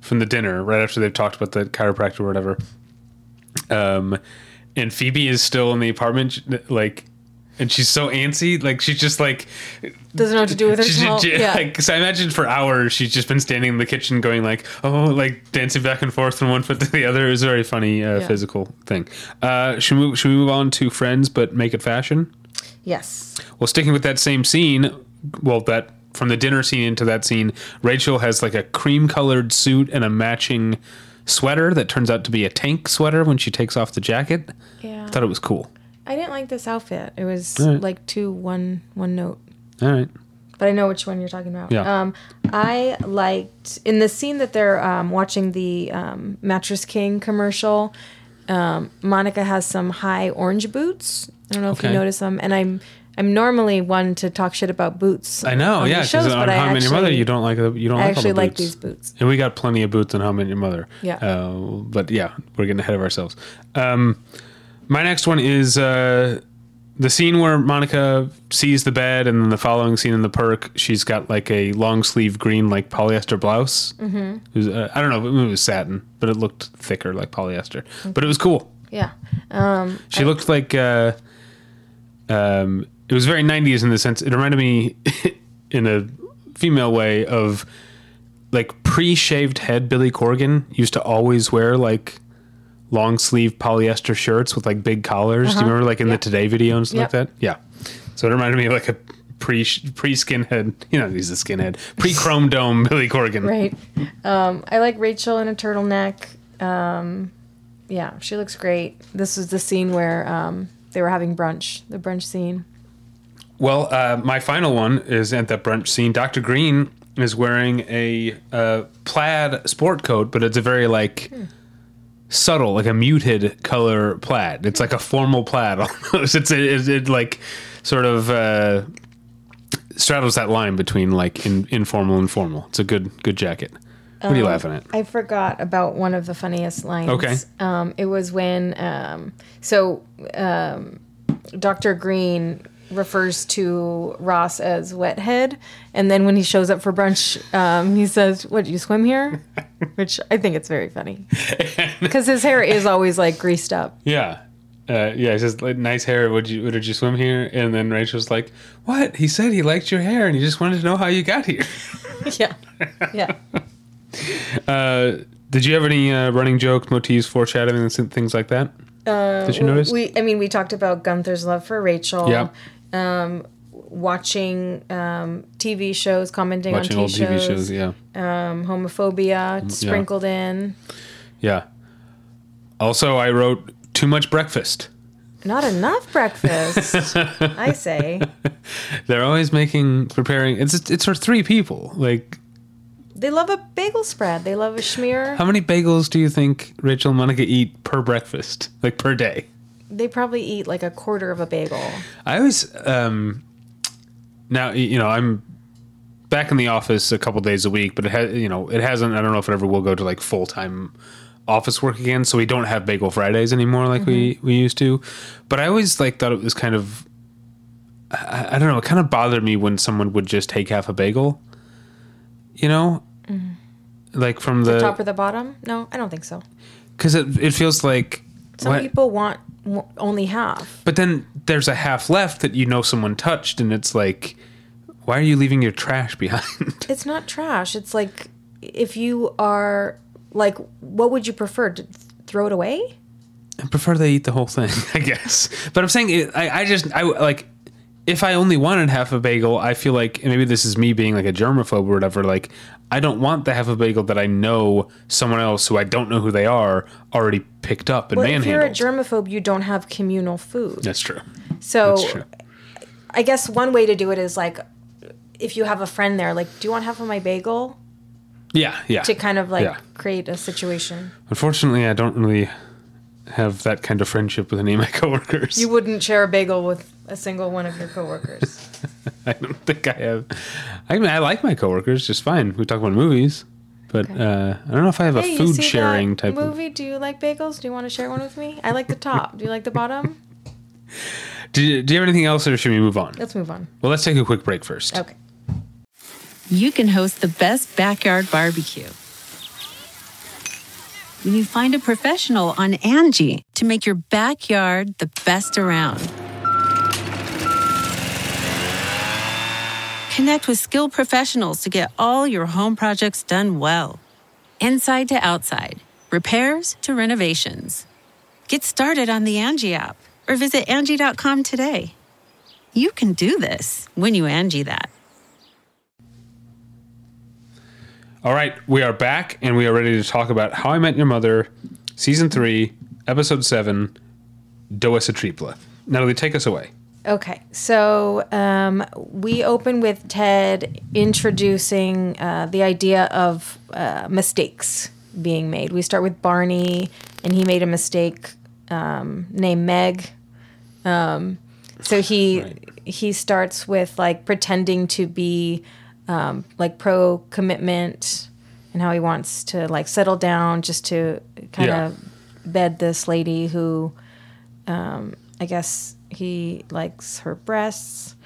from the dinner right after they've talked about the chiropractor or whatever. Um, and Phoebe is still in the apartment, like, and she's so antsy, like she's just like Doesn't know what to do with herself. just, Yeah. like so I imagine for hours she's just been standing in the kitchen going like oh like dancing back and forth from one foot to the other. It was a very funny uh, Yeah. physical thing. Uh, should we should we move on to Friends but make it fashion? Yes. Well, sticking with that same scene, well, that from the dinner scene into that scene, Rachel has like a cream colored suit and a matching sweater that turns out to be a tank sweater when she takes off the jacket. Yeah. I thought it was cool. I didn't like this outfit. It was right. like two one one note. All right. But I know which one you're talking about. Yeah. Um, I liked in the scene that they're um, watching the um, Mattress King commercial. Um, Monica has some high orange boots. I don't know if Okay. you notice them. And I'm I'm normally one to talk shit about boots. I know, yeah, because on How I Your Mother, you don't like the, you don't I like all actually the like these boots. And we got plenty of boots on How I Your Mother. Yeah. Uh, but yeah, we're getting ahead of ourselves. Um, my next one is uh, the scene where Monica sees the bed, and then the following scene in the perk, she's got like a long sleeve green like polyester blouse. Mm-hmm. Was, uh, I don't know, it was satin, but it looked thicker like polyester. But it was cool. Yeah. Um, She looked like uh, um, it was very 90s in the sense it reminded me in a female way of like pre-shaved head Billy Corgan used to always wear like long sleeve polyester shirts with like big collars. Do you remember like in the Today video and stuff Yep. like that? Yeah. So it reminded me of like a pre pre skinhead, you know, he's a skinhead, pre chrome dome Billy Corgan. right. Um, I like Rachel in a turtleneck. Um, yeah, she looks great. This was the scene where um, they were having brunch, the brunch scene. Well, uh, my final one is at that brunch scene. Dr. Green is wearing a uh, plaid sport coat, but it's a very like subtle, like a muted color plaid. It's like a formal plaid almost. It's a, it, it like sort of uh, straddles that line between like in, informal and formal. It's a good good jacket. What are you laughing at? I forgot about one of the funniest lines. Okay. Um, it was when um, so um, Dr. Green refers to Ross as wethead, and then when he shows up for brunch, um, he says, "What? Do you swim here?" Which I think it's very funny because his hair is always like greased up. Yeah. Uh, yeah, he says, like, nice hair. Would you, did you swim here? And then Rachel's like, what? He said he liked your hair and he just wanted to know how you got here. yeah, yeah. Uh, did you have any uh, running jokes, motifs, foreshadowing, and things like that? Uh, Did you notice? We, I mean, we talked about Gunther's love for Rachel. Yeah. watching um, TV shows, commenting Watching on old TV TV shows, shows, yeah. um, homophobia sprinkled in. Yeah. Also, I wrote too much breakfast. Not enough breakfast, I say. They're always making preparing. It's it's for three people. Like, They love a bagel spread. They love a schmear. how many bagels do you think Rachel and Monica eat per breakfast, like per day? They probably eat like a quarter of a bagel. I always um now you know I'm back in the office a couple days a week, but it has you know it hasn't. I don't know if it ever will go to like full time office work again. So we don't have Bagel Fridays anymore like we we used to. But I always like thought it was kind of I, I don't know. It kind of bothered me when someone would just take half a bagel. You know, mm-hmm. like from the Top or the bottom? No, I don't think so. because it it feels like. Some what- people want only half. But then there's a half left that you know someone touched, and it's like, why are you leaving your trash behind? It's not trash. It's like if you are like, what would you prefer? To throw it away? I prefer they eat the whole thing, I guess. But I'm saying, it, I, I just, I like, if I only wanted half a bagel, I feel like maybe this is me being like a germaphobe or whatever. Like, I don't want the half a bagel that I know someone else who I don't know who they are already picked up and Well, if you're a germaphobe, you don't have communal food. That's true. So That's true. I guess one way to do it is like, if you have a friend there, like, do you want half of my bagel? Yeah, yeah. To kind of like Yeah. create a situation. Unfortunately, I don't really have that kind of friendship with any of my coworkers. You wouldn't share a bagel with a single one of your coworkers. I don't think I have. I mean, I like my coworkers just fine. We talk about movies, but uh, I don't know if I have hey, a you food see sharing that type of. movie? Do you like bagels? Do you want to share one with me? I like the top. Do you like the bottom? Do you, do you have anything else, or should we move on? Let's move on. Well, let's take a quick break first. Okay. you can host the best backyard barbecue. When you find a professional on Angie to make your backyard the best around. Connect with skilled professionals to get all your home projects done well. Inside to outside, repairs to renovations. Get started on the Angie app or visit Angie.com today. You can do this when you Angie that. All right, we are back, and we are ready to talk about How I Met Your Mother, season three, episode seven, Dowisetrepla. Natalie, take us away. Okay, so um, we open with Ted introducing uh, the idea of uh, mistakes being made. We start with Barney, and he made a mistake um, named Meg. Um, so he Right. he starts with like pretending to be um, like pro commitment and how he wants to like settle down just to kind Yeah. of bed this lady who um, I guess he likes her breasts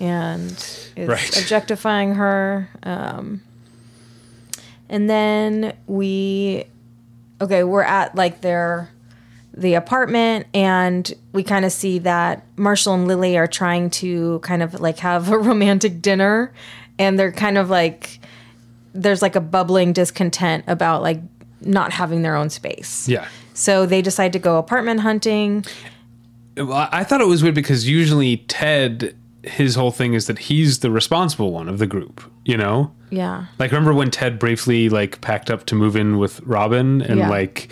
and is Right. objectifying her. Um, and then we, okay, we're at like their the apartment, and we kind of see that Marshall and Lily are trying to kind of like have a romantic dinner, and they're kind of like there's like a bubbling discontent about like not having their own space. Yeah. So they decide to go apartment hunting. I thought it was weird because usually Ted, his whole thing is that he's the responsible one of the group, you know? Yeah. Like, remember when Ted briefly, like, packed up to move in with Robin and, Yeah. like,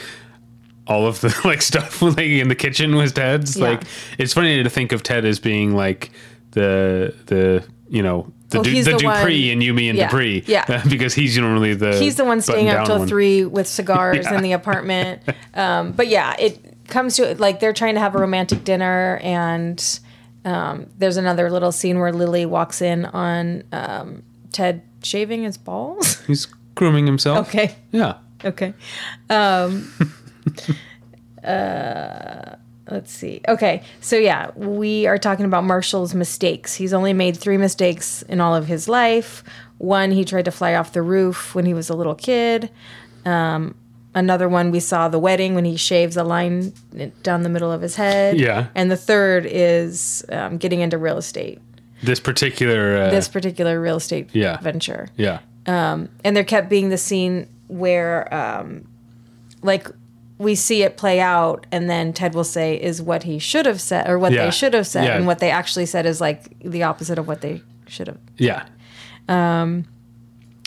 all of the, like, stuff, like, in the kitchen was Ted's? Yeah. Like, it's funny to think of Ted as being, like, the, the, you know, the, Well, du- the, the Dupree and Yumi and Yeah. Dupree. Yeah. because he's normally the. He's the one staying up till one. three with cigars Yeah. in the apartment. Um, but yeah, it comes to like they're trying to have a romantic dinner, and um, there's another little scene where Lily walks in on um, Ted shaving his balls. He's grooming himself. okay, Yeah. okay. Um, uh, let's see. Okay, so yeah, we are talking about Marshall's mistakes. He's only made three mistakes in all of his life. One, he tried to fly off the roof when he was a little kid. Um, another one, we saw the wedding when he shaves a line down the middle of his head. Yeah. And the third is um, getting into real estate. This particular. Uh, This particular real estate Yeah. venture yeah. Um, and there kept being the scene where um like we see it play out, and then Ted will say is what he should have said or what Yeah. they should have said, Yeah. and what they actually said is like the opposite of what they should have. Yeah. Um,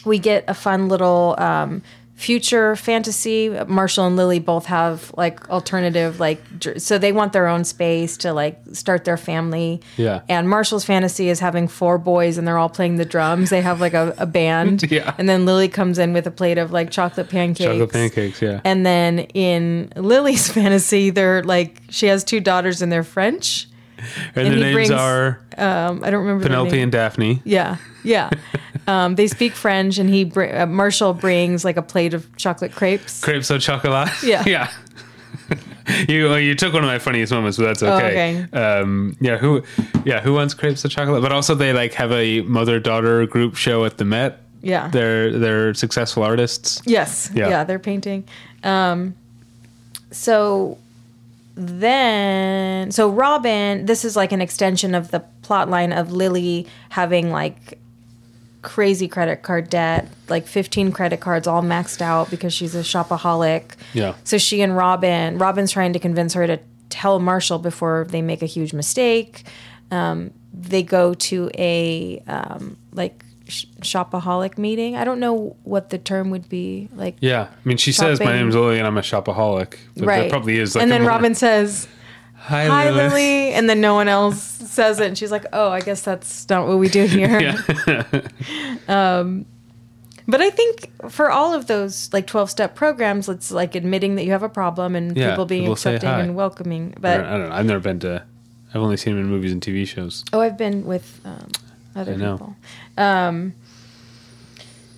We get a fun little um, future fantasy. Marshall and Lily both have like alternative like dr- so they want their own space to like start their family. Yeah. And Marshall's fantasy is having four boys and they're all playing the drums. They have like a, a band. Yeah. And then Lily comes in with a plate of like chocolate pancakes. Chocolate pancakes, yeah. And then in Lily's fantasy, they're like she has two daughters and they're French. and and the names brings- are Um, I don't remember Penelope and Daphne. Yeah, yeah. Um, they speak French, and he br- uh, Marshall brings like a plate of chocolate crepes. Crepes au chocolat. Yeah. yeah. you you took one of my funniest moments, but that's okay. okay. Um, yeah, who yeah, who wants crepes au chocolat? But also they like have a mother daughter group show at the Met. Yeah. They're they're successful artists. Yes. Yeah. Yeah. they're painting. Um, so then, so Robin, this is like an extension of the plot line of Lily having like crazy credit card debt, like 15 credit cards all maxed out because she's a shopaholic. Yeah. So she and Robin, Robin's trying to convince her to tell Marshall before they make a huge mistake. Um, they go to a um, like sh- shopaholic meeting. I don't know what the term would be. Like Yeah. I mean she says my name's Lily and I'm a shopaholic. But right. probably is like and then more- Robin says, Hi, "Hi, Lily," and then no one else says it, and she's like, "Oh, I guess that's not what we do here." um, but I think for all of those like twelve step programs, it's like admitting that you have a problem and Yeah, people being people accepting and welcoming. But I don't know. I've never been to I've only seen them in movies and TV shows. Oh, I've been with um, other I know. people. Um,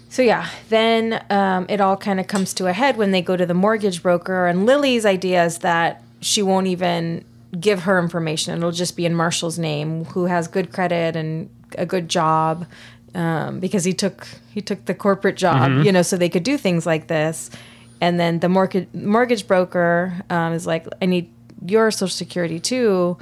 so yeah, then um, it all kind of comes to a head when they go to the mortgage broker, and Lily's idea is that she won't even give her information; it'll just be in Marshall's name, who has good credit and a good job, um, because he took he took the corporate job, Mm-hmm. you know, so they could do things like this. And then the mortgage mortgage broker um, is like, "I need your social security too."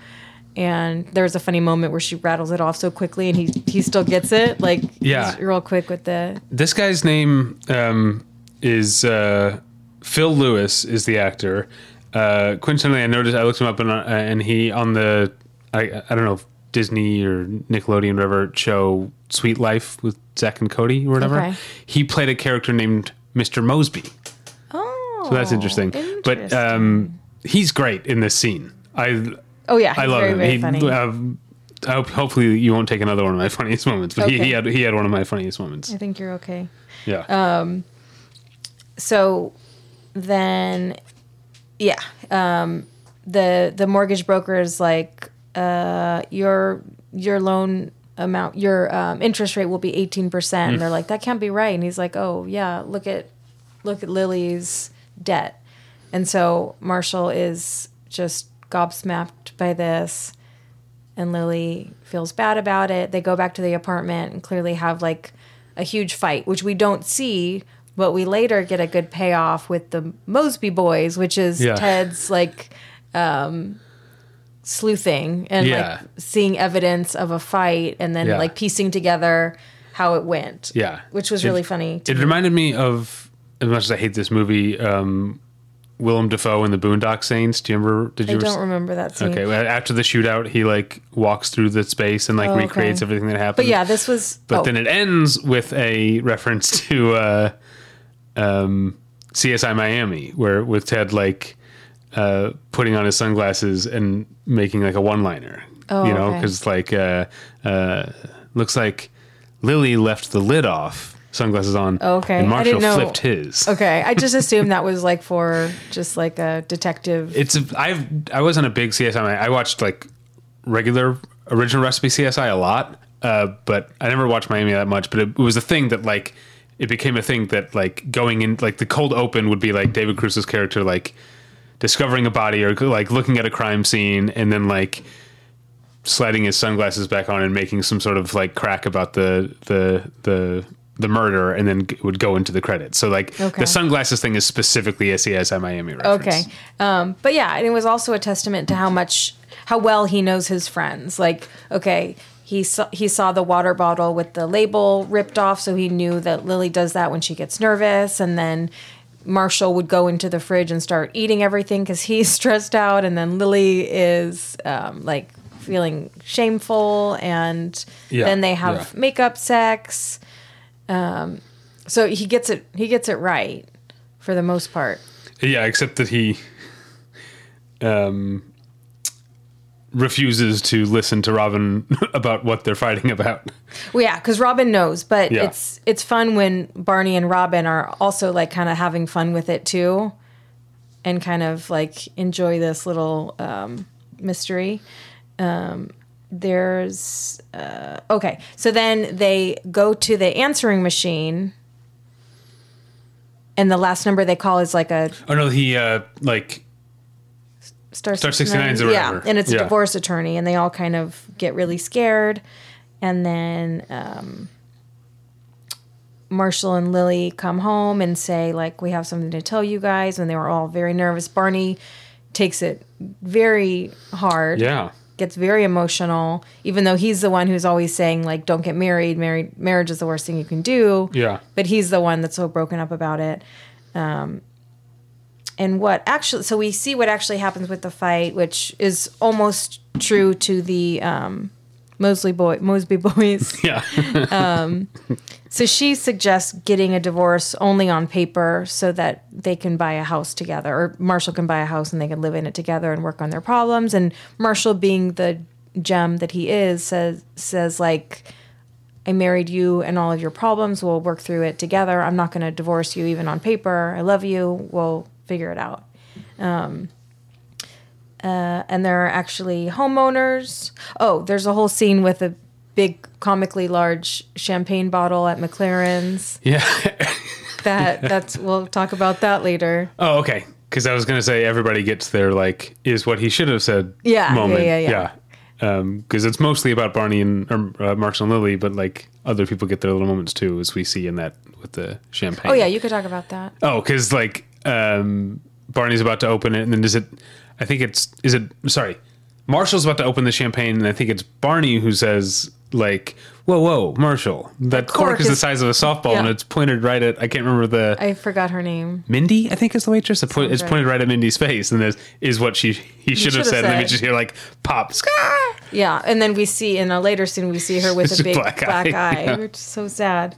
And there's a funny moment where she rattles it off so quickly and he he still gets it like Yeah. he's real quick with the This guy's name um, is uh, Phil Lewis is the actor. Uh, coincidentally, I noticed I looked him up and, uh, and he on the I I don't know Disney or Nickelodeon whatever show Suite Life with Zack and Cody or whatever. Okay. He played a character named Mr. Mosby, oh so that's interesting. But um, he's great in this scene. I oh yeah I love very him. very he, funny um, I hope, hopefully you won't take another one of my funniest moments, but he, Okay. he had he had one of my funniest moments. I think you're okay Yeah. Uh, so then yeah um the the mortgage broker is like uh your your loan amount your um, interest rate will be 18% and they're like that can't be right and he's like oh yeah look at look at lily's debt and so marshall is just gobsmacked by this and Lily feels bad about it. They go back to the apartment and clearly have like a huge fight, which we don't see, but we later get a good payoff with the Mosby boys, which is Yeah. Ted's like um sleuthing and Yeah. like seeing evidence of a fight and then Yeah. like piecing together how it went. Yeah, Which was It- really funny. to It me. reminded me of as much as I hate this movie, um, Willem Dafoe in the Boondock Saints. Do you remember? Did I you? don't remember that scene. Okay, after the shootout, he like walks through the space and like Oh, okay. recreates everything that happened. But yeah, this was But oh, then it ends with a reference to uh, um, CSI Miami, where with Ted like uh, putting on his sunglasses and making like a one-liner. Oh, you know, okay. because like uh, uh, looks like Lily left the lid off, sunglasses on. Oh, okay. and I Marshall didn't know- flipped his. Okay, I just assumed that was like for just like a detective. It's a, I've I wasn't a big CSI. I watched like regular original recipe CSI a lot, uh, but I never watched Miami that much. But it, was a thing that like it became a thing that like going in like the cold open would be like David Caruso's character like discovering a body or like looking at a crime scene and then like sliding his sunglasses back on and making some sort of like crack about the the the the murder and then g- would go into the credits. So like Okay. the sunglasses thing is specifically a CSI Miami reference. Okay. Um, but yeah, and it was also a testament to how much, how well he knows his friends. Like, okay, he saw, he saw the water bottle with the label ripped off, so he knew that Lily does that when she gets nervous. And then Marshall would go into the fridge and start eating everything because he's stressed out, and then Lily is um, like feeling shameful, and Yeah, then they have yeah. makeup sex. Um, so he gets it. He gets it right for the most part. Yeah, except that he um, refuses to listen to Robin about what they're fighting about. Well, yeah, because Robin knows, but Yeah. it's it's fun when Barney and Robin are also like kind of having fun with it too, and kind of like enjoy this little um, mystery. Um, there's uh, okay, so then they go to the answering machine, and the last number they call is like a Oh no, he uh, like Star, Star 69s or yeah, and it's a divorce attorney, and they all kind of get really scared, and then um, Marshall and Lily come home and say like, "We have something to tell you guys," and they were all very nervous. Barney takes it very hard, yeah. Gets very emotional, even though he's the one who's always saying like, "Don't get married. Married marriage is the worst thing you can do." Yeah. but he's the one that's so broken up about it. Um, and what actually, so we see what actually happens with the fight, which is almost true to the um, Mosley boy, Mosby boys. Yeah. so she suggests getting a divorce only on paper so that they can buy a house together, or Marshall can buy a house and they can live in it together and work on their problems. And Marshall, being the gem that he is, says says like. I married you and all of your problems. We'll work through it together. I'm not going to divorce you even on paper. I love you. We'll figure it out. Um, uh, and there are actually homeowners. Oh, there's a whole scene with a big, comically large champagne bottle at McLaren's. yeah. That that's we'll talk about that later. oh, okay. Because I was gonna say everybody gets their like is what he should have said. Yeah, yeah, Moment. yeah, yeah. Because it's mostly about Barney and or, uh, Marshall and Lily, but like other people get their little moments too, as we see in that with the champagne. Oh yeah, you could talk about that. Oh, because like um, Barney's about to open it, and then is it? I think it's is it? Sorry, Marshall's about to open the champagne, and I think it's Barney who says like, "Whoa, whoa, Marshall, that cork, cork is, the size of a softball, and it's pointed right at I can't remember the I forgot her name. Mindy. I think is the waitress. It's right. pointed right at Mindy's face, and there's is what she he should have have said, and then we just hear like pop. Scar! Yeah, and then we see in a later scene we see her with It's a big black black, eye, eye, yeah. which is so sad.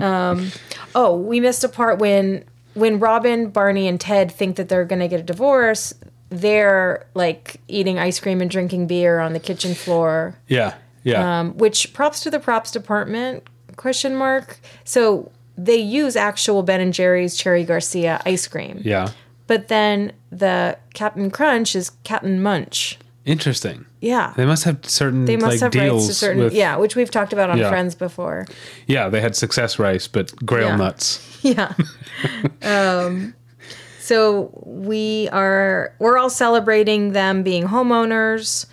um, oh, we missed a part when when Robin, Barney, and Ted think that they're going to get a divorce. They're like eating ice cream and drinking beer on the kitchen floor. Yeah, yeah, um, which props to the props department question mark so they use actual ben and jerry's cherry garcia ice cream yeah. but then the captain crunch is captain munch Interesting. yeah They must have certain they must like have deals rights to certain with, yeah which we've talked about on Yeah. friends before yeah. They had success rice, but grail Yeah. nuts. yeah um so we are we're all celebrating them being homeowners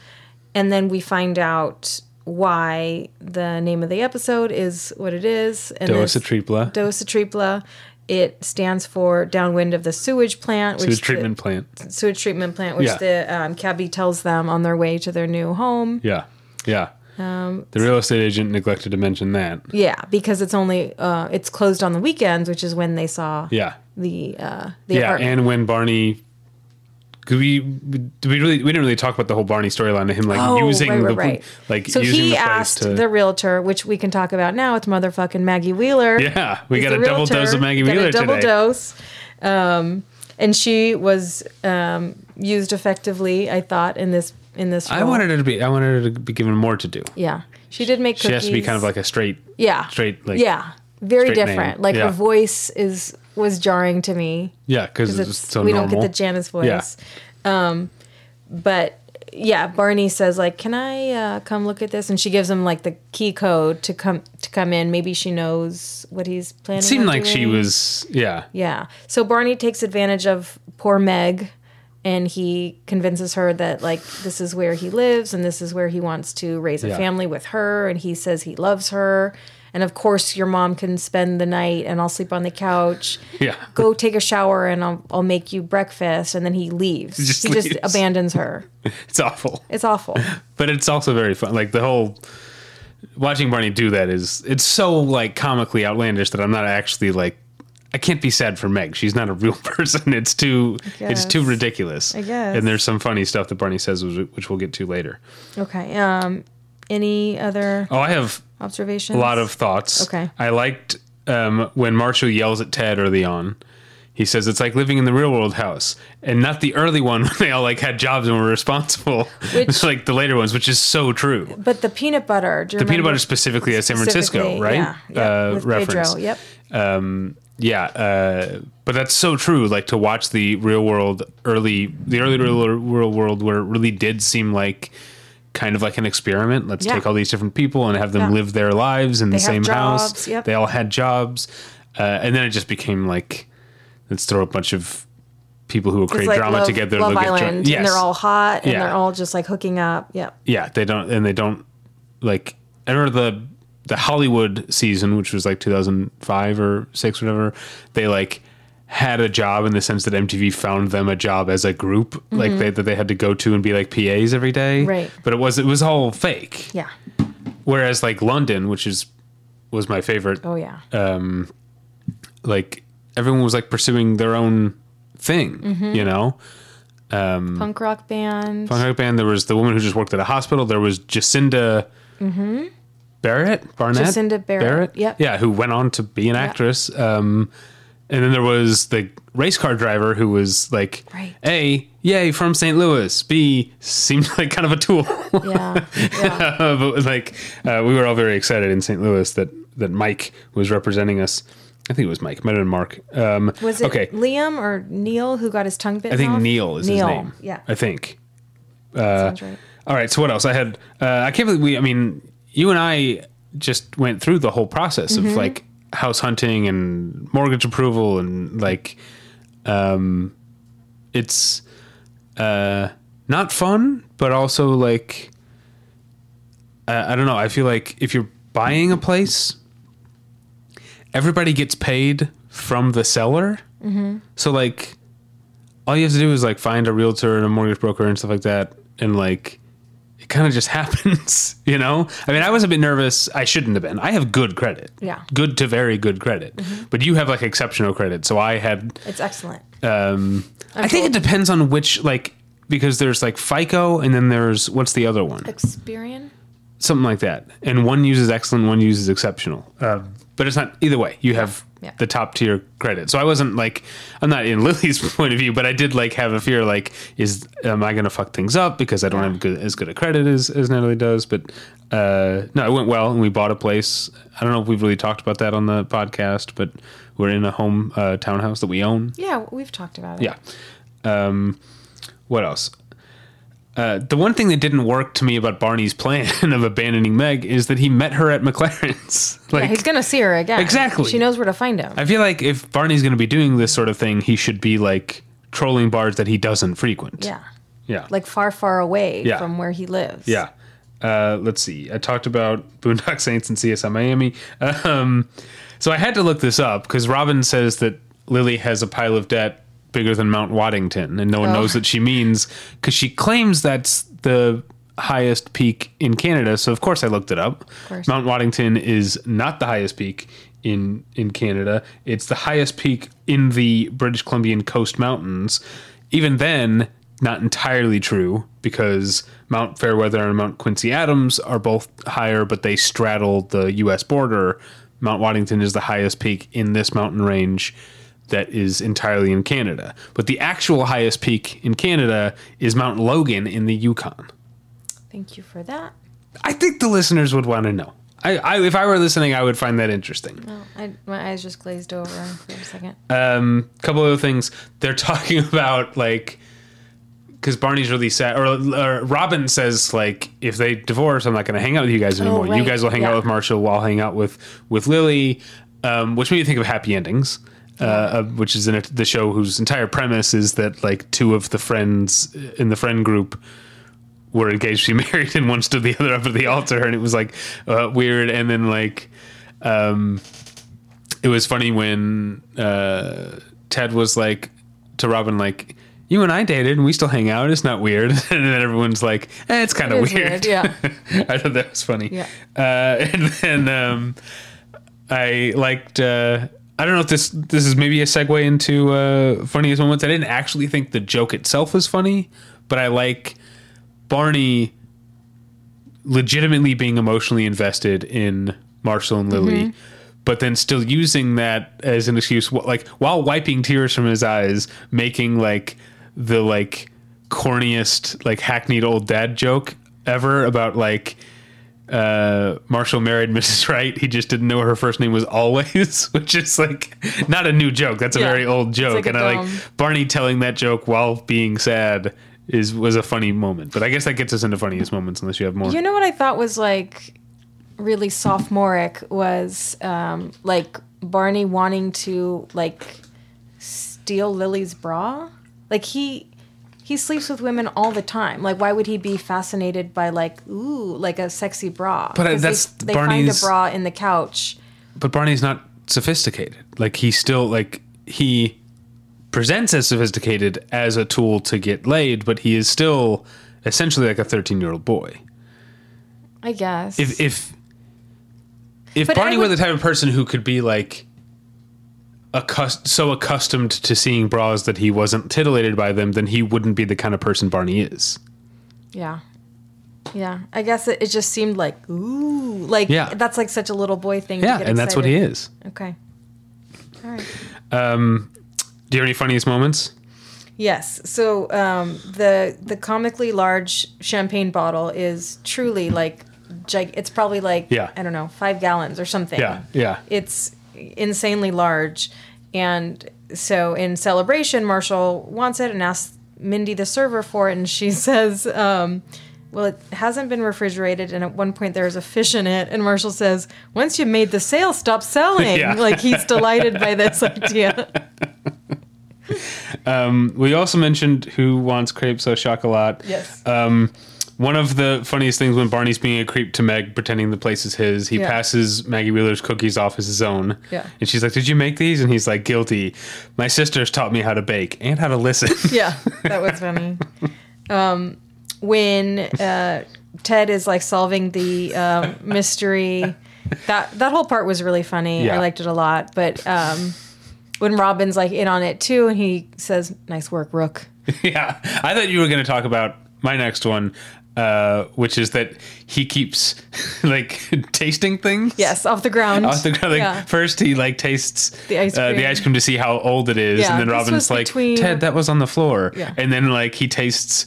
and then we find out why the name of the episode is what it is and this- Dowisetrepla. Dosa tripla it stands for downwind of the sewage plant which Sewage the- treatment plant. sewage treatment plant which Yeah. the um, cabbie tells them on their way to their new home Yeah, yeah. Um, the real estate agent neglected to mention that. yeah because it's only uh, it's closed on the weekends which is when they saw Yeah, the uh the yeah. apartment. And when Barney, could we did we really we didn't really talk about the whole Barney storyline of him like Oh, using right, the right, right. like so using he the asked to the realtor, which we can talk about now. It's motherfucking Maggie Wheeler. yeah we got a the double dose of Maggie Wheeler a double today. dose, um, and she was um, used effectively. I thought in this in this. I wanted her to be I wanted her to be given more to do. Yeah, she did make. She has to be kind of like a straight yeah, straight like yeah, very different. name. Like Yeah. her voice is was jarring to me. yeah because it's, it's, so we normal. don't get the Janice voice. Um, but yeah, Barney says like, "Can I uh, come look at this?" And she gives him like the key code to come to come in. Maybe she knows what he's planning. it seemed like she was yeah Yeah. So Barney takes advantage of poor Meg, and he convinces her that like this is where he lives and this is where he wants to raise a Yeah. family with her, and he says he loves her. And of course, your mom can spend the night, and I'll sleep on the couch yeah go take a shower and I'll, I'll make you breakfast and then he leaves He just he just abandons her it's awful it's awful but it's also very fun like the whole watching Barney do that is it's so like comically outlandish that I'm not actually like I can't be sad for Meg. She's not a real person. It's too it's too ridiculous. I guess. And there's some funny stuff that Barney says, which which we'll get to later. Okay. Um, any other Oh, I have observations? a lot of thoughts. Okay. I liked um, when Marshall yells at Ted early on. He says it's like living in the real world house, and not the early one when they all like had jobs and were responsible. Which- it's like the later ones, which is so true. But the peanut butter. Do you The peanut butter specifically at San Francisco, right? Yeah. Yep, Uh, with reference. Pedro. Yep. Um, yeah, uh, but that's so true. Like to watch the real world early, the early real world world where it really did seem like kind of like an experiment. Let's Yeah. take all these different people and have them Yeah. live their lives in the They have same house. yep. They all had jobs, uh, and then it just became like let's throw a bunch of people who will create like drama Love, together. Love they'll get dra- Island, Yes. and they're all hot, and Yeah. they're all just like hooking up. Yep. yeah they don't and they don't like i remember the the hollywood season which was like 2005 or 6 or whatever they like had a job in the sense that mtv found them a job as a group like they, that they had to go to and be like pas every day Mm-hmm. Right. but it was it was all fake Yeah. whereas like london which is was my favorite Oh yeah. Um, like everyone was like pursuing their own thing Mm-hmm. you know Um, Punk rock band. punk rock band. There was the woman who just worked at a hospital. There was Jacinda Barrett, Barnett, Mm-hmm. Jacinda Barrett, yep. yeah, who went on to be an actress. Um, and then there was the race car driver who was like, Right. A, yay, from St. Louis. B, seemed like kind of a tool. yeah. Yeah. but like, uh, we were all very excited in St. Louis that that Mike was representing us. I think it was Mike. Might have been Mark. Um, Was it okay? Liam or Neil who got his tongue bitten I think off? Neil is Neil. his name. Yeah. I think. sounds right. All right. So what else? I had. Uh, I can't believe we. I mean, you and I just went through the whole process Mm-hmm. of like house hunting and mortgage approval and like, um, it's uh not fun, but also like, uh, I don't know. I feel like if you're buying a place, everybody gets paid from the seller. Mm-hmm. So like, all you have to do is like find a realtor and a mortgage broker and stuff like that, and like kind of just happens, you know. I mean, I was a bit nervous. I shouldn't have been. I have good credit, Yeah. Mm-hmm. good to very good credit, but you have like exceptional credit. So I had. It's excellent. Um, I think it depends on which like because there's like FICO and then there's what's the other one? Experian. something like that. And one uses excellent, one uses exceptional. Um, but it's not either way. You have Yeah. the top tier credit. So I wasn't like I'm not in Lily's point of view, but I did like have a fear like is am I going to fuck things up because I don't have good, as good a credit as as Natalie does. But uh, no, it went well, and we bought a place. I don't know if we've really talked about that on the podcast, but we're in a home uh, townhouse that we own. Yeah, we've talked about it. Yeah. Um, what else? Uh, the one thing that didn't work to me about Barney's plan of abandoning Meg is that he met her at McLaren's. like, yeah, he's gonna see her again. Exactly. She knows where to find him. I feel like if Barney's going to be doing this sort of thing, he should be like trolling bars that he doesn't frequent. yeah, Yeah. like far, far away Yeah. from where he lives. Yeah. Uh, let's see. I talked about Boondock Saints and CSI Miami. Um, so I had to look this up because Robin says that Lily has a pile of debt bigger than Mount Waddington, and no one Oh. knows what she means because she claims that's the highest peak in Canada. So of course I looked it up. Mount Waddington is not the highest peak in in Canada. It's the highest peak in the British Columbian Coast Mountains. Even then, not entirely true because Mount Fairweather and Mount Quincy Adams are both higher, but they straddle the U.S. border. Mount Waddington is the highest peak in this mountain range that is entirely in Canada. But the actual highest peak in Canada is Mount Logan in the Yukon. Thank you for that. I think the listeners would want to know. I, I if I were listening, I would find that interesting. No, I, my eyes just glazed over for a second. Um, couple other things. They're talking about like because Barney's really sad, or, or Robin says like, if they divorce, I'm not going to hang out with you guys anymore. You right. guys will hang out with Marshall. While I'll hang out with with Lily, um, which made me think of Happy Endings. Uh, uh, which is in it, the show whose entire premise is that like two of the friends in the friend group were engaged to be married and one stood the other up at the altar and it was like uh, weird and then like um it was funny when uh ted was like to robin like you and i dated and we still hang out it's not weird and then everyone's like eh, it's kind of It weird. weird, yeah. i thought that was funny Yeah. uh and then um i liked uh I don't know if this this is maybe a segue into uh, funniest moments. I didn't actually think the joke itself was funny, but I like Barney legitimately being emotionally invested in Marshall and Lily, but then still using that as an excuse, like while wiping tears from his eyes, making like the like corniest, like hackneyed old dad joke ever about like uh, Marshall married Mrs. Wright. He just didn't know her first name was always, which is like not a new joke. That's a Yeah. very old joke, like and I like Barney telling that joke while being sad is was a funny moment. But I guess that gets us into funniest moments unless you have more. You know what I thought was like really sophomoric was um, like Barney wanting to like steal Lily's bra. Like he he sleeps with women all the time. Like why would he be fascinated by like ooh like a sexy bra? But, uh, that's they, they find a bra in the couch. but Barney's not sophisticated. Like he still like he presents as sophisticated as a tool to get laid, but he is still essentially like a 13 year old boy. I guess. If if if But Barney were the type of person who could be like accust- so accustomed to seeing bras that he wasn't titillated by them, then he wouldn't be the kind of person Barney is. Yeah. Yeah. I guess it, it just seemed like, ooh, like Yeah. that's like such a little boy thing. Yeah, to get and that's what he is. Okay. All right. Um, Do you have any funniest moments? Yes. So um, the the comically large champagne bottle is truly like, gig- it's probably like Yeah. I don't know five gallons or something. Yeah, yeah. It's insanely large, and so in celebration, Marshall wants it and asks Mindy the server for it, and she says. Um, well, it hasn't been refrigerated, and at one point there's a fish in it. And Marshall says, "Once you made the sale, stop selling." Yeah. Like he's delighted by this idea. We also mentioned who wants crepes au chocolat. Yes. Um, one of the funniest things when Barney's being a creep to Meg, pretending the place is his, he Yeah. passes Maggie Wheeler's cookies off as his own. Yeah. And she's like, Did you make these? And he's like, Guilty. My sister's taught me how to bake and how to listen. yeah, that was funny. Um, when uh, Ted is like solving the um, mystery, that that whole part was really funny. Yeah. I liked it a lot. But um, when Robin's like in on it too, and he says, "Nice work, Rook." yeah. I thought you were going to talk about my next one. Uh, which is that he keeps like tasting things. Yes, off the ground. Off the ground, like Yeah. first he like tastes The ice uh, the cream. ice cream to see how old it is, Yeah, and then Robin's like, between- "Ted, that was on the floor," Yeah. and then like he tastes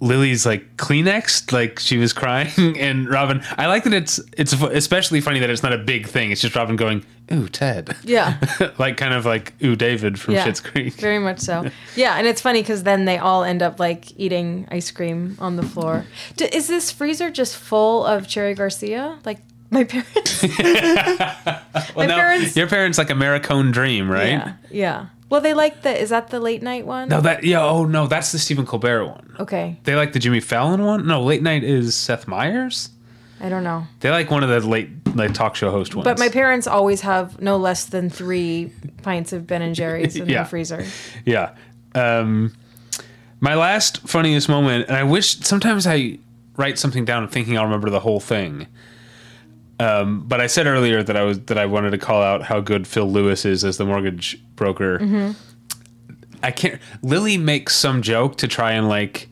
Lily's like Kleenex, like she was crying, and Robin. I like that it's it's especially funny that it's not a big thing. It's just Robin going, "Ooh, Ted," Yeah. like kind of like "Ooh, David" from Yeah, Schitt's Creek. very much so. Yeah, and it's funny because then they all end up like eating ice cream on the floor. D- is this freezer just full of Cherry Garcia? Like my parents? well, my now, parents- your parents like Americone Dream, right? Yeah, yeah. Well, they like the. Is that the late night one? No, that yeah. Oh no, that's the Stephen Colbert one. Okay, They like the Jimmy Fallon one. No, late night is Seth Meyers. I don't know. They like one of the late like talk show host ones. But my parents always have no less than three pints of Ben and Jerry's in Yeah. the freezer. Yeah. Um, my last funniest moment, and I wish sometimes I write something down thinking I'll remember the whole thing. Um, but I said earlier that I was that I wanted to call out how good Phil Lewis is as the mortgage broker. I can't. Lily makes some joke to try and like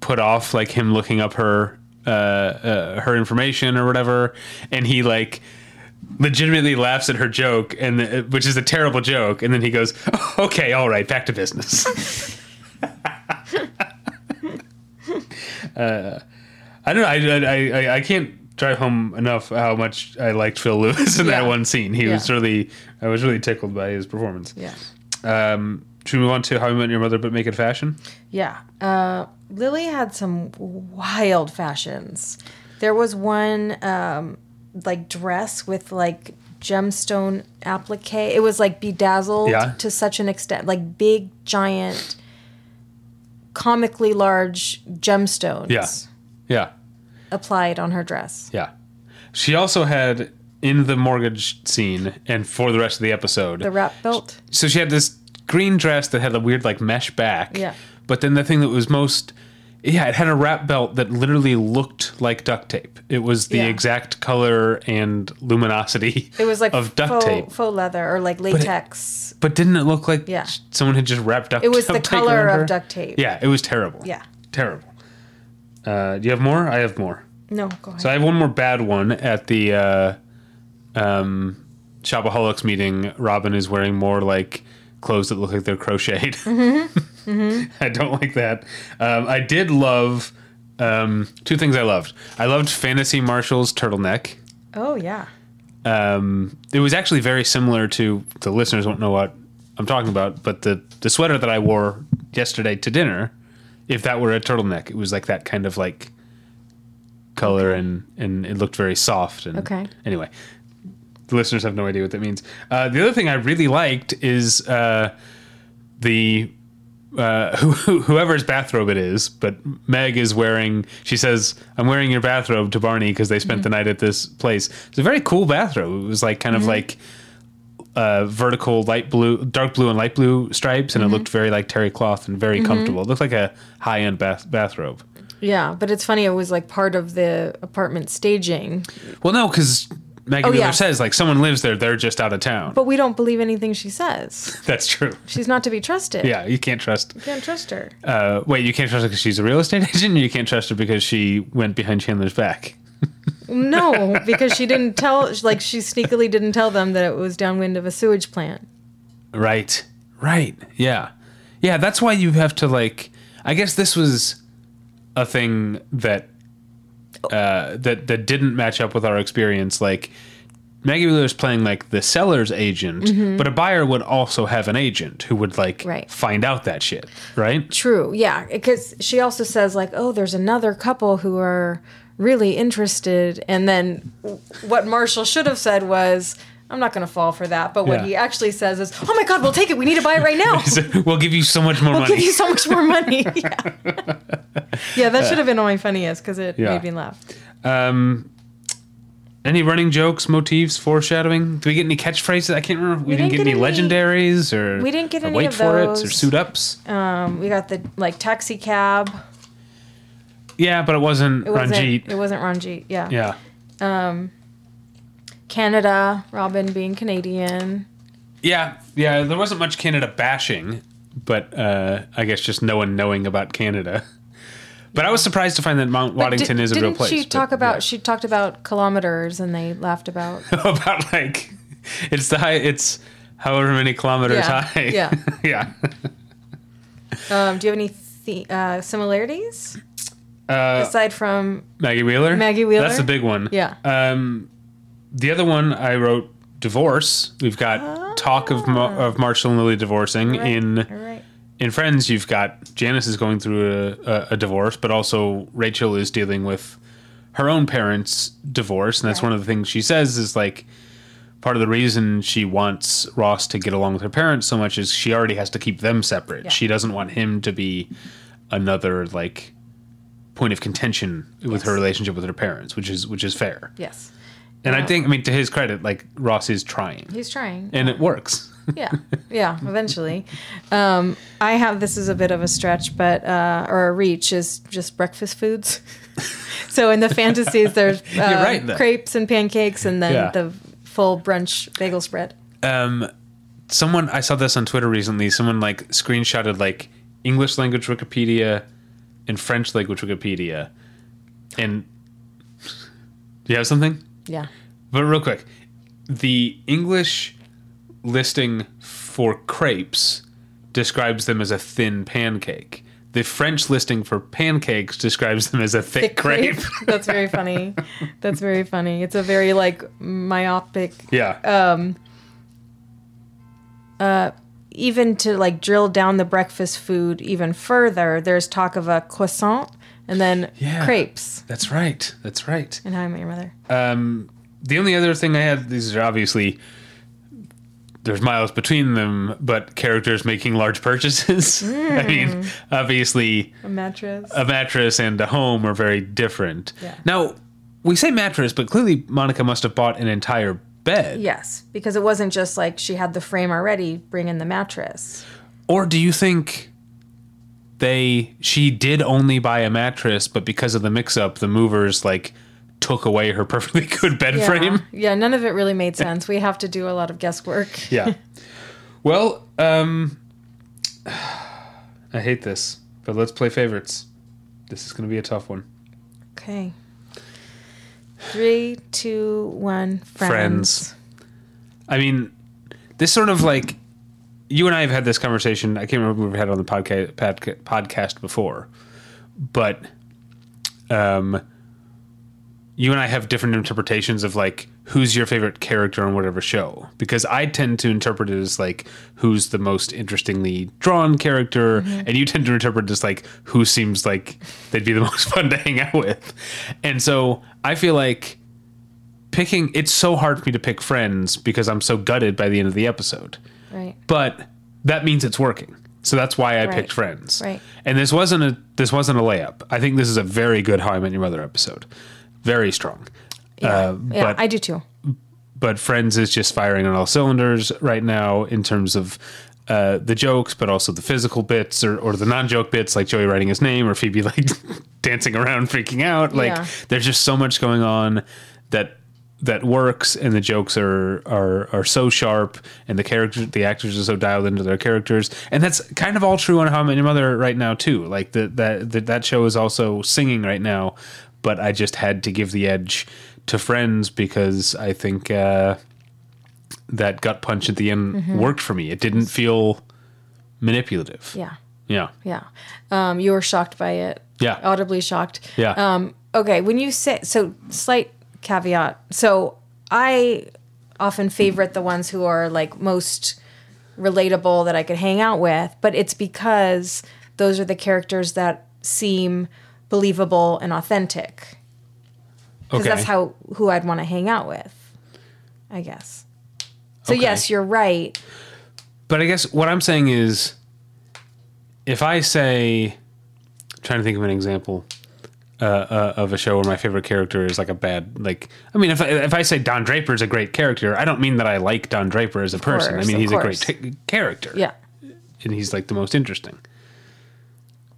put off like him looking up her uh, uh, her information or whatever, and he like legitimately laughs at her joke, and the, which is a terrible joke, and then he goes, "Okay, all right, back to business." uh, I don't know. I, I, I, I can't drive home enough how much I liked Phil Lewis in that one scene. He was really, I was really tickled by his performance. Yeah. Um, should we move on to How I Met Your Mother, but make it fashion? Yeah. Uh, Lily had some wild fashions. There was one um, like dress with like gemstone applique. It was like bedazzled Yeah. to such an extent, like big, giant, comically large gemstones Yeah. Yeah. Applied on her dress. Yeah. She also had in the mortgage scene and for the rest of the episode. The wrap belt. so she had this green dress that had a weird like mesh back. Yeah. But then the thing that was most yeah, it had a wrap belt that literally looked like duct tape. It was the Yeah. exact color and luminosity It was like of duct faux, tape. faux leather or like latex. But didn't it look like Yeah. someone had just wrapped duct tape? It was the color of duct tape. Yeah, it was terrible. Yeah. Terrible. Uh, do you have more? I have more. No, go ahead. So I have one more bad one at the uh, um, Shopaholics meeting. Robin is wearing more like clothes that look like they're crocheted. I don't like that. Um, I did love um, two things. I loved. I loved Fantasy Marshall's turtleneck. oh yeah. Um, it was actually very similar to the listeners won't know what I'm talking about, but the the sweater that I wore yesterday to dinner, if that were a turtleneck, it was like that kind of like color and and it looked very soft and Okay. anyway the listeners have no idea what that means uh, the other thing i really liked is uh, the uh, who, whoever's bathrobe it is, but Meg is wearing. She says, "I'm wearing your bathrobe to Barney because they spent the night at this place." It's a very cool bathrobe. It was like kind of like uh, vertical light blue, dark blue, and light blue stripes, and it looked very like terry cloth and very comfortable. It looked like a high end bath bathrobe. Yeah, but it's funny. It was like part of the apartment staging, Well, no, because Maggie Oh, Wheeler yeah. says like someone lives there. They're just out of town. but we don't believe anything she says. That's true. She's not to be trusted. Yeah, you can't trust. You can't trust her. Uh, wait, you can't trust her because she's a real estate agent. Or you can't trust her because she went behind Chandler's back. No, because she didn't tell. Like she sneakily didn't tell them that it was downwind of a sewage plant. Right. Right. Yeah. Yeah, that's why you have to like I guess this was a thing that uh that that didn't match up with our experience like Maggie Wheeler's playing like the seller's agent, but a buyer would also have an agent who would like Right. find out that shit, right? True. Yeah, because she also says like, "Oh, there's another couple who are really interested," and then what Marshall should have said was. I'm not going to fall for that, but what Yeah. he actually says is, "Oh my God, we'll take it. We need to buy it right now. we'll give you so much more We'll money. give you so much more money." Yeah, yeah, that should have been my funniest because it Yeah. made me laugh. Um, any running jokes, motifs, foreshadowing? Do we get any catchphrases? I can't remember. We, didn't, get, any, legendaries or we didn't get any wait for it or suit ups. Um, we got the like taxi cab. Yeah, but it wasn't It wasn't. Ranjit. It wasn't Ranjit. Yeah. yeah, Canada. Robin being Canadian. yeah, yeah. There wasn't much Canada bashing, but uh, I guess just no one knowing about Canada. But I was surprised to find that Mount But Waddington di- is a real didn't place. She but, talk about yeah. she talked about kilometers, and they laughed about. about like it's the high. It's however many kilometers Yeah, high. yeah. yeah. Um, do you have any th- uh, similarities Uh, aside from Maggie Wheeler. Maggie Wheeler? That's the big one. Yeah. Um, the other one I wrote divorce. We've got talk of Ma- of Marshall and Lily divorcing Right, in right. in Friends. You've got Janice is going through a, a, a divorce, but also Rachel is dealing with her own parents' divorce, and that's Right. one of the things she says is like part of the reason she wants Ross to get along with her parents so much is she already has to keep them separate. Yeah. She doesn't want him to be another like point of contention with her relationship with her parents, which is which is fair. Yes, And I think I mean to his credit, like Ross is trying. he's trying. And it works. yeah, yeah. Eventually, um, I have this is a bit of a stretch, but uh, or a reach is just breakfast foods. so in the fantasies, there's uh, right, crepes and pancakes, and then Yeah. the full brunch bagel spread. um someone I saw this on Twitter recently. Someone like screenshotted like English language Wikipedia and French language Wikipedia. And do you have something? Yeah. But real quick, the English listing for crepes describes them as a thin pancake. The French listing for pancakes describes them as a thick, Thick crepe. crepe. That's very funny. That's very funny. It's a very like myopic yeah. Um, uh, even to like drill down the breakfast food even further, there's talk of a croissant and then Yeah. crepes. That's right. That's right. And how I met your mother. Um, the only other thing I had, these are obviously there's miles between them, but characters making large purchases. I mean, obviously, A mattress. a mattress and a home are very different. Yeah. Now, we say mattress, but clearly Monica must have bought an entire bed. yes, because it wasn't just like she had the frame already. Bring in the mattress. Or do you think they she did only buy a mattress, but because of the mix up, the movers like took away her perfectly good bed Yeah. frame. Yeah, none of it really made sense. We have to do a lot of guesswork. Yeah. well, um I hate this, but let's play favorites. This is going to be a tough one. Okay. Three, two, one. Friends. Friends. I mean, this sort of like you and I have had this conversation. I can't remember if we've had it on the podcast podca- podcast before, but um, you and I have different interpretations of like who's your favorite character on whatever show. Because I tend to interpret it as like who's the most interestingly drawn character, and you tend to interpret it as like who seems like they'd be the most fun to hang out with. And so I feel like picking it's so hard for me to pick friends because I'm so gutted by the end of the episode. Right. But that means it's working. So that's why I Right. picked friends. Right. And this wasn't a this wasn't a layup. I think this is a very good How I Met Your Mother episode. Very strong. Yeah. Uh, yeah, but I do too. but Friends is just firing on all cylinders right now in terms of uh, the jokes, but also the physical bits or, or the non-joke bits, like Joey writing his name or Phoebe like dancing around, freaking out. Like Yeah. there's just so much going on that that works, and the jokes are are are so sharp, and the characters, the actors are so dialed into their characters, and that's kind of all true on How I Met Your Mother right now too. Like the, that that that show is also singing right now, but I just had to give the edge to Friends because I think. Uh, that gut punch at the end Mm-hmm. worked for me. It didn't feel manipulative. Yeah. Yeah. Yeah. Um, you were shocked by it. Yeah. Audibly shocked. Yeah. Um, okay. When you say, so slight caveat. So I often favorite the ones who are like most relatable that I could hang out with, but it's because those are the characters that seem believable and authentic. Because okay. that's how who I'd want to hang out with, I guess. So Okay. yes, you're right. but I guess what I'm saying is if I say trying to think of an example uh, uh, of a show where my favorite character is like a bad like I mean if I, if I say Don Draper is a great character, I don't mean that I like Don Draper as a person. I mean he's a great t- character. Yeah. And he's like the most interesting.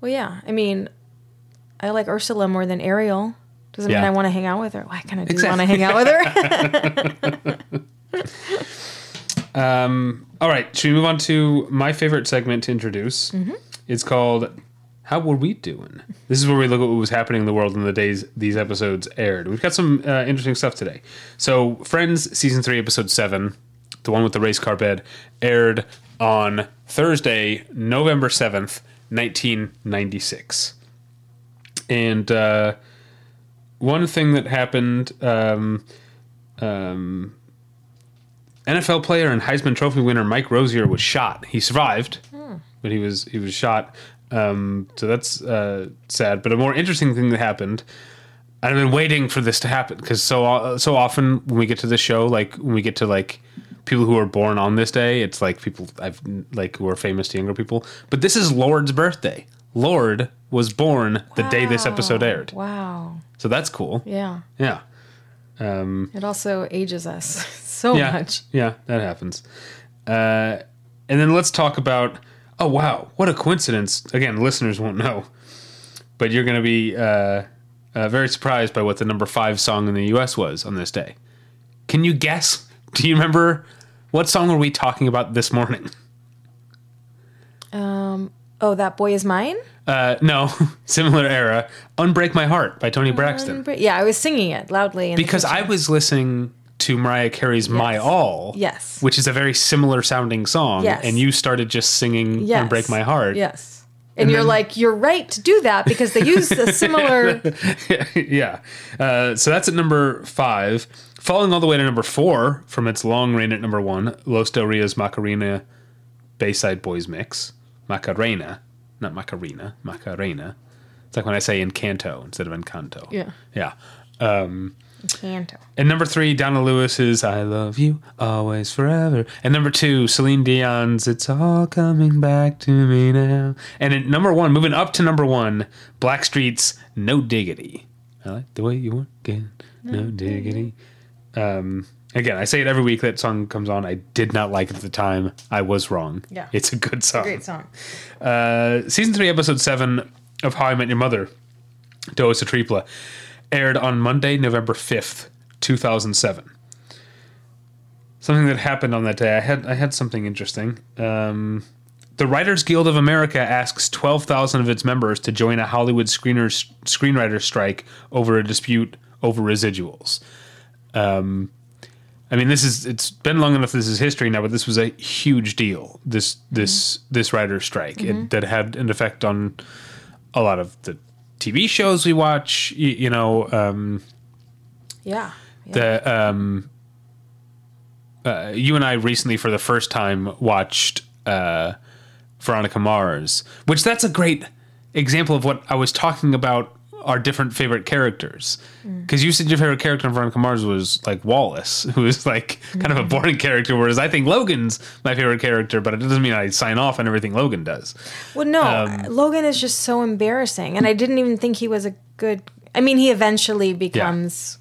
Well, yeah. I mean, I like Ursula more than Ariel. Doesn't Yeah. mean I want to hang out with her. Well, I kind of do Exactly. want to hang out with her. All right, should we move on to my favorite segment to introduce? Mm-hmm. It's called "How Were We Doing?" This is where we look at what was happening in the world in the days these episodes aired. We've got some uh, interesting stuff today. So, Friends season three, episode seven, the one with the race car bed, aired on Thursday, November seventh, nineteen ninety six. And uh, one thing that happened. Um, um, NFL player and Heisman Trophy winner Mike Rozier was shot. He survived, but he was he was shot. Um, so that's uh, sad. But a more interesting thing that happened. I've been waiting for this to happen because so so often when we get to this show, like when we get to like people who are born on this day, it's like people I've like who are famous to younger people. But this is Lorde's birthday. Lorde was born the day this episode aired, wow. so that's cool. Yeah. Yeah. Um, It also ages us so yeah, much. Yeah, that happens. Uh, and then let's talk about. Oh wow, what a coincidence! Again, listeners won't know, but you're going to be uh, uh, very surprised by what the number five song in the U.S. was on this day. Can you guess? Do you remember what song were we talking about this morning? Um. Oh, that boy is mine? Uh, no, similar era. "Unbreak My Heart" by Toni Braxton. Yeah, I was singing it loudly. Because I was listening to Mariah Carey's "My All," Yes. which is a very similar sounding song, Yes. and you started just singing yes. "Unbreak My Heart." Yes. And, you're like, you're right to do that because they use a similar. yeah. Uh, so that's at number five. Falling all the way to number four from its long reign at number one, Los Del Rio's Macarena Bayside Boys Mix. Macarena, not Macarena, Macarena. It's like when I say Encanto instead of Encanto. Yeah. Yeah. Canto. And number three, Donna Lewis's I Love You Always Forever. And number two, Celine Dion's It's All Coming Back to Me Now. And at number one, moving up to number one, Blackstreet's No Diggity. I like the way you work it. No diggity. Um, again, I say it every week that song comes on. I did not like it at the time. I was wrong. Yeah. It's a good song. Great song. Uh, season three, episode seven of How I Met Your Mother, Dowisetrepla, aired on Monday, November fifth, two thousand seven. Something that happened on that day. I had I had something interesting. Um, the Writers Guild of America asks twelve thousand of its members to join a Hollywood screeners screenwriter strike over a dispute over residuals. Um, I mean, this is it's been long enough. This is history now, but this was a huge deal. This this this writer's strike it, that had an effect on a lot of the TV shows we watch. You, you know, um, Yeah. yeah. the um, uh, you and I recently for the first time watched uh, Veronica Mars, which that's a great example of what I was talking about. Our different favorite characters, mm. because you said your favorite character in Veronica Mars was like Wallace, who is like kind of a mm. boring character, whereas I think Logan's my favorite character, but it doesn't mean I sign off on everything Logan does. Well, no, Um, uh, Logan is just so embarrassing, and I didn't even think he was a good. I mean, he eventually becomes.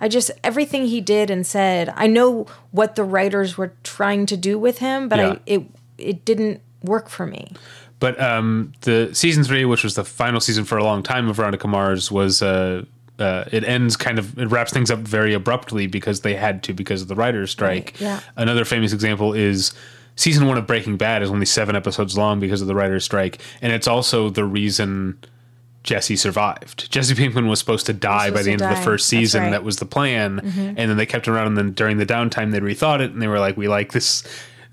I just everything he did and said. I know what the writers were trying to do with him, but Yeah. I it it didn't work for me. But um, the season three, which was the final season for a long time of Veronica Mars, was uh, uh, it ends kind of it wraps things up very abruptly because they had to because of the writers' strike. Right, yeah. Another famous example is season one of Breaking Bad is only seven episodes long because of the writers' strike, and it's also the reason Jesse survived. Jesse Pinkman was supposed to die by the end of the first season. right. Mm-hmm. That was the plan, and then they kept him around. And then during the downtime, they rethought it, and they were like, "We like this."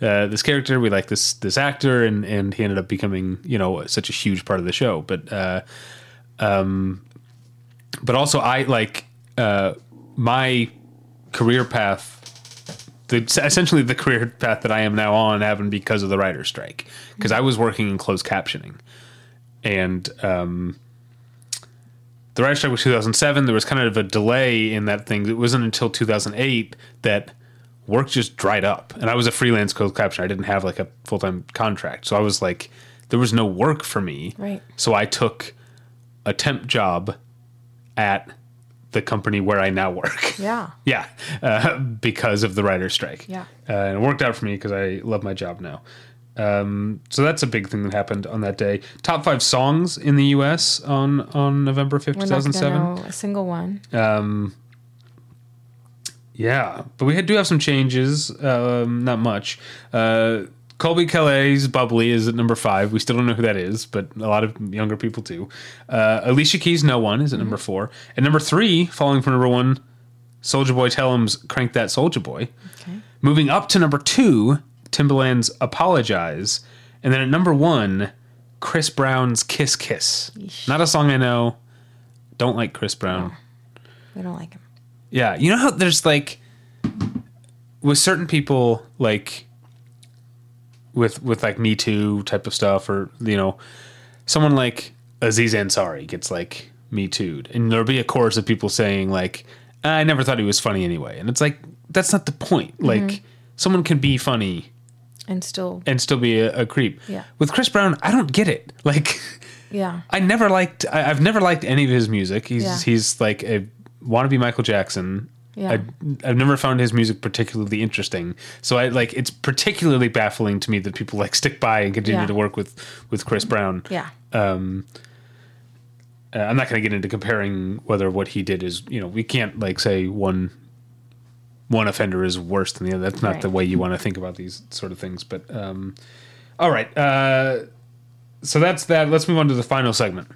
Uh, this character, we like this this actor, and and he ended up becoming you know such a huge part of the show. But uh, um, but also I like uh, my career path. The, essentially, the career path that I am now on happened because of the writer's strike. Because I was working in closed captioning, and um, the writer's strike was 2007. There was kind of a delay in that thing. It wasn't until 2008 that work just dried up. And I was a freelance closed captioner. I didn't have like a full time contract, so I was like, there was no work for me. Right. So I took a temp job at the company where I now work. Yeah. Yeah, uh, because of the writer's strike. Yeah. uh, and it worked out for me because I love my job now. Um, so that's a big thing that happened on that day. Top five songs in the U.S. on on November fifth, not gonna know a single one. Yeah, but we do have some changes. Um, not much. Uh, Colbie Caillat's "Bubbly" is at number five. We still don't know who that is, but a lot of younger people do. Uh, Alicia Keys' "No One" is at number four, and number three, falling from number one, Soulja Boy Tell 'Em's "Crank That Soulja Boy." Okay. Moving up to number two, Timbaland's "Apologize," and then at number one, Chris Brown's "Kiss Kiss." Not a song I know. Don't like Chris Brown. We don't like him. Yeah, you know how there's like with certain people like with with like Me Too type of stuff, or you know, someone like Aziz Ansari gets like Me Too'd, and there'll be a chorus of people saying like, "I never thought he was funny anyway," and it's like that's not the point. Mm-hmm. Like someone can be funny And still, and still be a, a creep. Yeah. With Chris Brown, I don't get it. Like. yeah. I never liked. I, I've never liked any of his music. He's Yeah. he's like a wannabe Michael Jackson. Yeah. I, I've never found his music particularly interesting. So I like it's particularly baffling to me that people like stick by and continue Yeah. to work with with Chris Brown. Yeah. Uh, I'm not going to get into comparing whether what he did is you know we can't like say one one offender is worse than the other. That's not Right. the way you want to think about these sort of things. But um, all right, uh, so that's that. Let's move on to the final segment.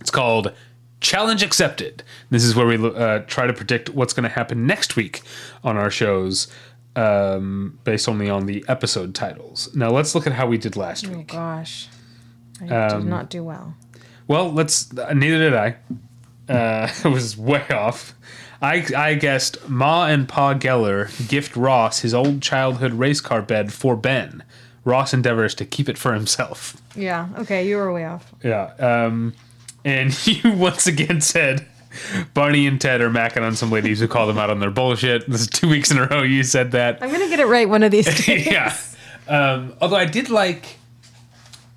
It's called Challenge Accepted. This is where we uh, try to predict what's going to happen next week on our shows. Um, based only on the episode titles. Now let's look at how we did last week. Oh week. gosh, I Um, did not do well. Well, let's. Uh, neither did I. Uh, it was way off. I I guessed Ma and Pa Geller gift Ross his old childhood race car bed for Ben. Ross endeavors to keep it for himself. Yeah. Okay, you were way off. Yeah. Um, and you once again said Barney and Ted are macking on some ladies who call them out on their bullshit. This is two weeks in a row you said that. I'm gonna get it right one of these days. yeah. Um, although I did like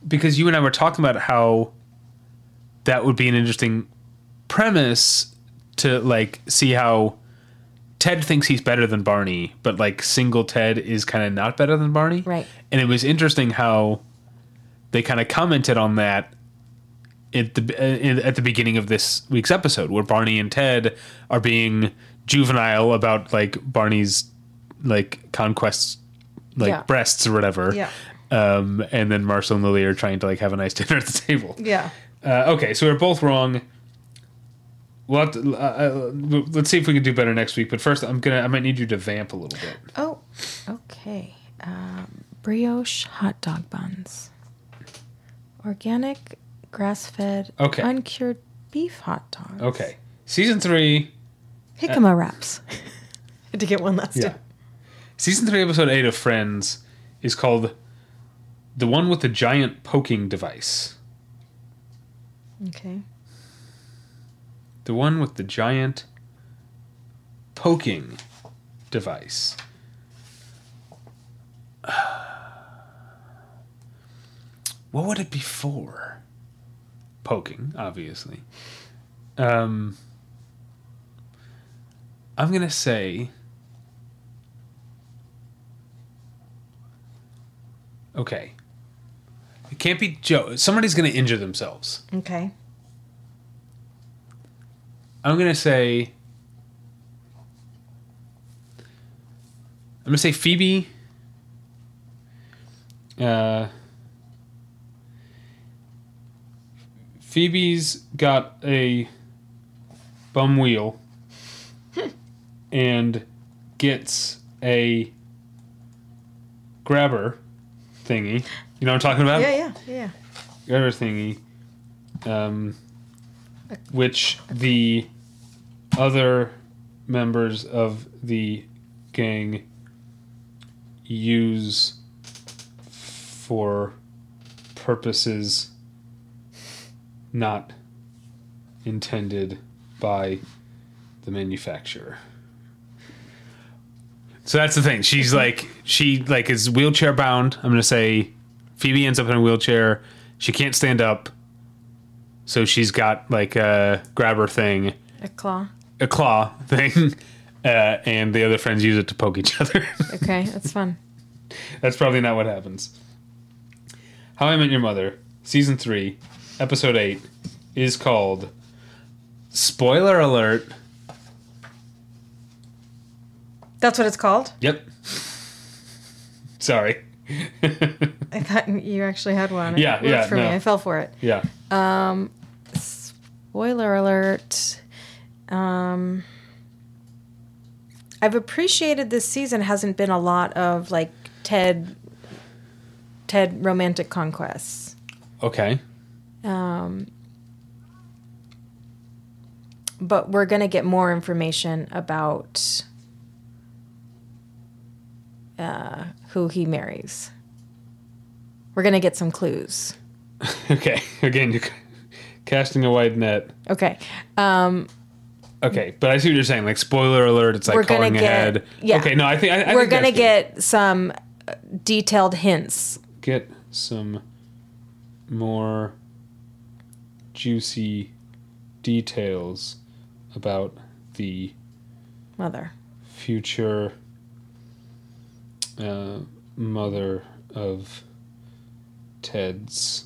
because you and I were talking about how that would be an interesting premise to like see how Ted thinks he's better than Barney, but like single Ted is kind of not better than Barney. Right. And it was interesting how they kind of commented on that at the uh, at the beginning of this week's episode, where Barney and Ted are being juvenile about like Barney's like conquests, like Yeah. breasts or whatever. Yeah. Um, and then Marshall and Lily are trying to like have a nice dinner at the table. Yeah. Uh, okay, so we're both wrong. We'll to, uh, uh, let's see if we can do better next week. But first, I'm gonna I might need you to vamp a little bit. Oh, okay. Um, brioche hot dog buns. Organic, grass fed, Okay. uncured beef hot dogs. Okay, season three. Jicama wraps. Had to get one last Yeah, time. season three, episode eight of Friends is called "The One with the Giant Poking Device." Okay. The one with the giant poking device. What would it be for? Poking, obviously. Um, I'm gonna say. Okay. It can't be Joe. Somebody's gonna injure themselves. Okay. I'm gonna say. I'm gonna say Phoebe. Uh, Phoebe's got a bum wheel and gets a grabber thingy. You know what I'm talking about? Yeah, yeah, yeah. grabber thingy, um, which the other members of the gang use for purposes not intended by the manufacturer. So that's the thing. She's like she like is wheelchair bound. I'm gonna say Phoebe ends up in a wheelchair. She can't stand up. So she's got like a grabber thing, A claw. a claw thing, uh, and the other friends use it to poke each other. Okay, that's fun. That's probably not what happens. How I Met Your Mother, season three, episode eight, is called Spoiler Alert. That's what it's called? Yep. Sorry. I thought you actually had one. Yeah, it worked yeah, for me. no. I fell for it. yeah. Um, Spoiler alert. Um, I've appreciated this season hasn't been a lot of like Ted Ted romantic conquests. Okay. But we're gonna get more information about uh, who he marries. We're gonna get some clues. Okay. Again, you're casting a wide net. Okay. Um, Okay, but I see what you're saying. Like spoiler alert, it's like calling get- ahead. yeah. Okay, no, I think I, I we're think gonna good. get some uh, detailed hints. get some more juicy details about the Mother. future uh, mother of Ted's.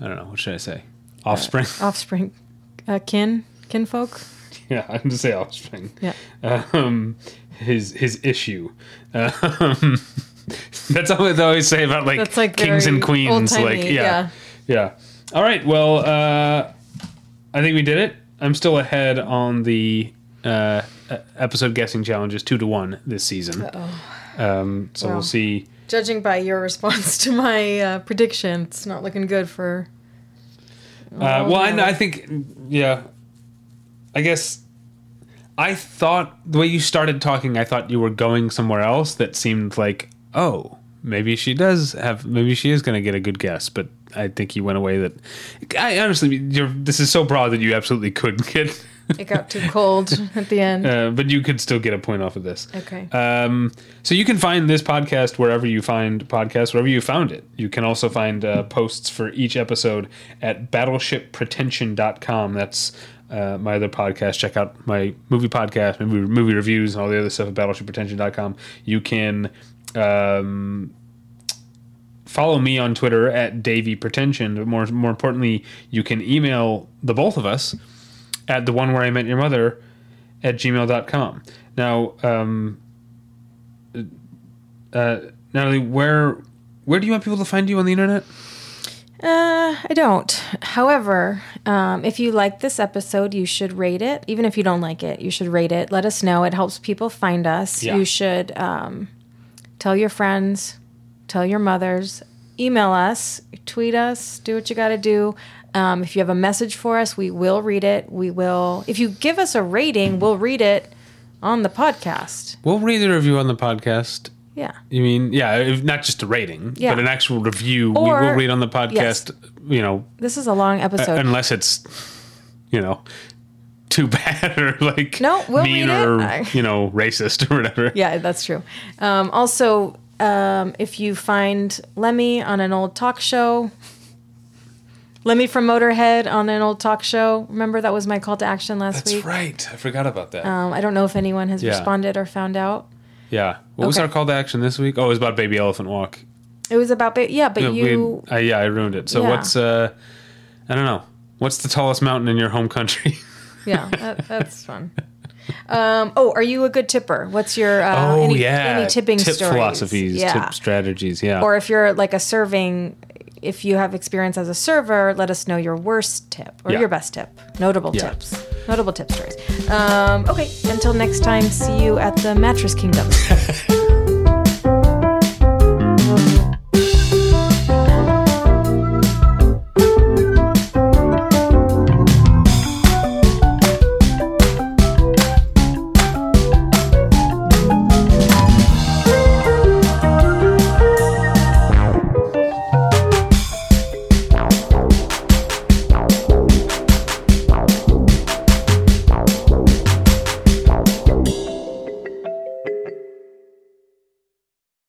I don't know. What should I say? Offspring. Offspring. Uh, kin? Kinfolk? yeah, I'm gonna say offspring. Yeah. um, his his issue. Um, that's what they always say about like, That's, like, kings and queens. Like old-timey, yeah, yeah, All right. Well, uh, I think we did it. I'm still ahead on the uh, episode guessing challenges, two to one this season. Um, so Wow. we'll see. Judging by your response to my uh, prediction, it's not looking good for. Uh, well, I, I think, yeah. I guess I thought the way you started talking, I thought you were going somewhere else that seemed like, oh, maybe she does have, maybe she is going to get a good guess. But I think he went away that. I honestly, you're, this is so broad that you absolutely could get It got too cold at the end. Uh, but you could still get a point off of this. Okay. Um, so you can find this podcast wherever you find podcasts, wherever you found it. You can also find uh, posts for each episode at battleshippretension.com. That's uh, my other podcast. Check out my movie podcast, movie, movie reviews, and all the other stuff at battleshippretension.com. You can um, follow me on Twitter at Davy Pretension. But more, more importantly, you can email the both of us at the one where I met your mother at gmail.com. Now, um, uh, Natalie, where where do you want people to find you on the internet? Uh, I don't. However, um, if you like this episode, you should rate it. Even if you don't like it, you should rate it. Let us know. It helps people find us. Yeah. You should um, tell your friends, tell your mothers, email us, tweet us, do what you got to do. Um, if you have a message for us, we will read it. We will. If you give us a rating, we'll read it on the podcast. We'll read the review on the podcast. Yeah. You mean, yeah, if not just a rating, Yeah. but an actual review we will read on the podcast, you know, This is a long episode. unless it's, you know, too bad or like No, we'll mean or, you know, racist or whatever. Yeah, that's true. Um, also, um, if you find Lemmy on an old talk show, Lemmy from Motorhead on an old talk show. Remember that was my call to action last That's week. That's right. I forgot about that. Um, I don't know if anyone has Yeah. responded or found out. yeah. What was our call to action this week? Oh, it was about Baby Elephant Walk. It was about ba- yeah, but we- you I, yeah, I ruined it. So Yeah. what's uh I don't know. What's the tallest mountain in your home country? yeah, that, that's fun. Um, oh, are you a good tipper? What's your uh, oh any, yeah, any tipping tip stories? philosophies, Yeah. tip strategies. Yeah, or if you're like a serving if you have experience as a server let us know your worst tip or Yeah. your best tip notable Yeah. tips notable tip stories um, okay until next time see you at the mattress kingdom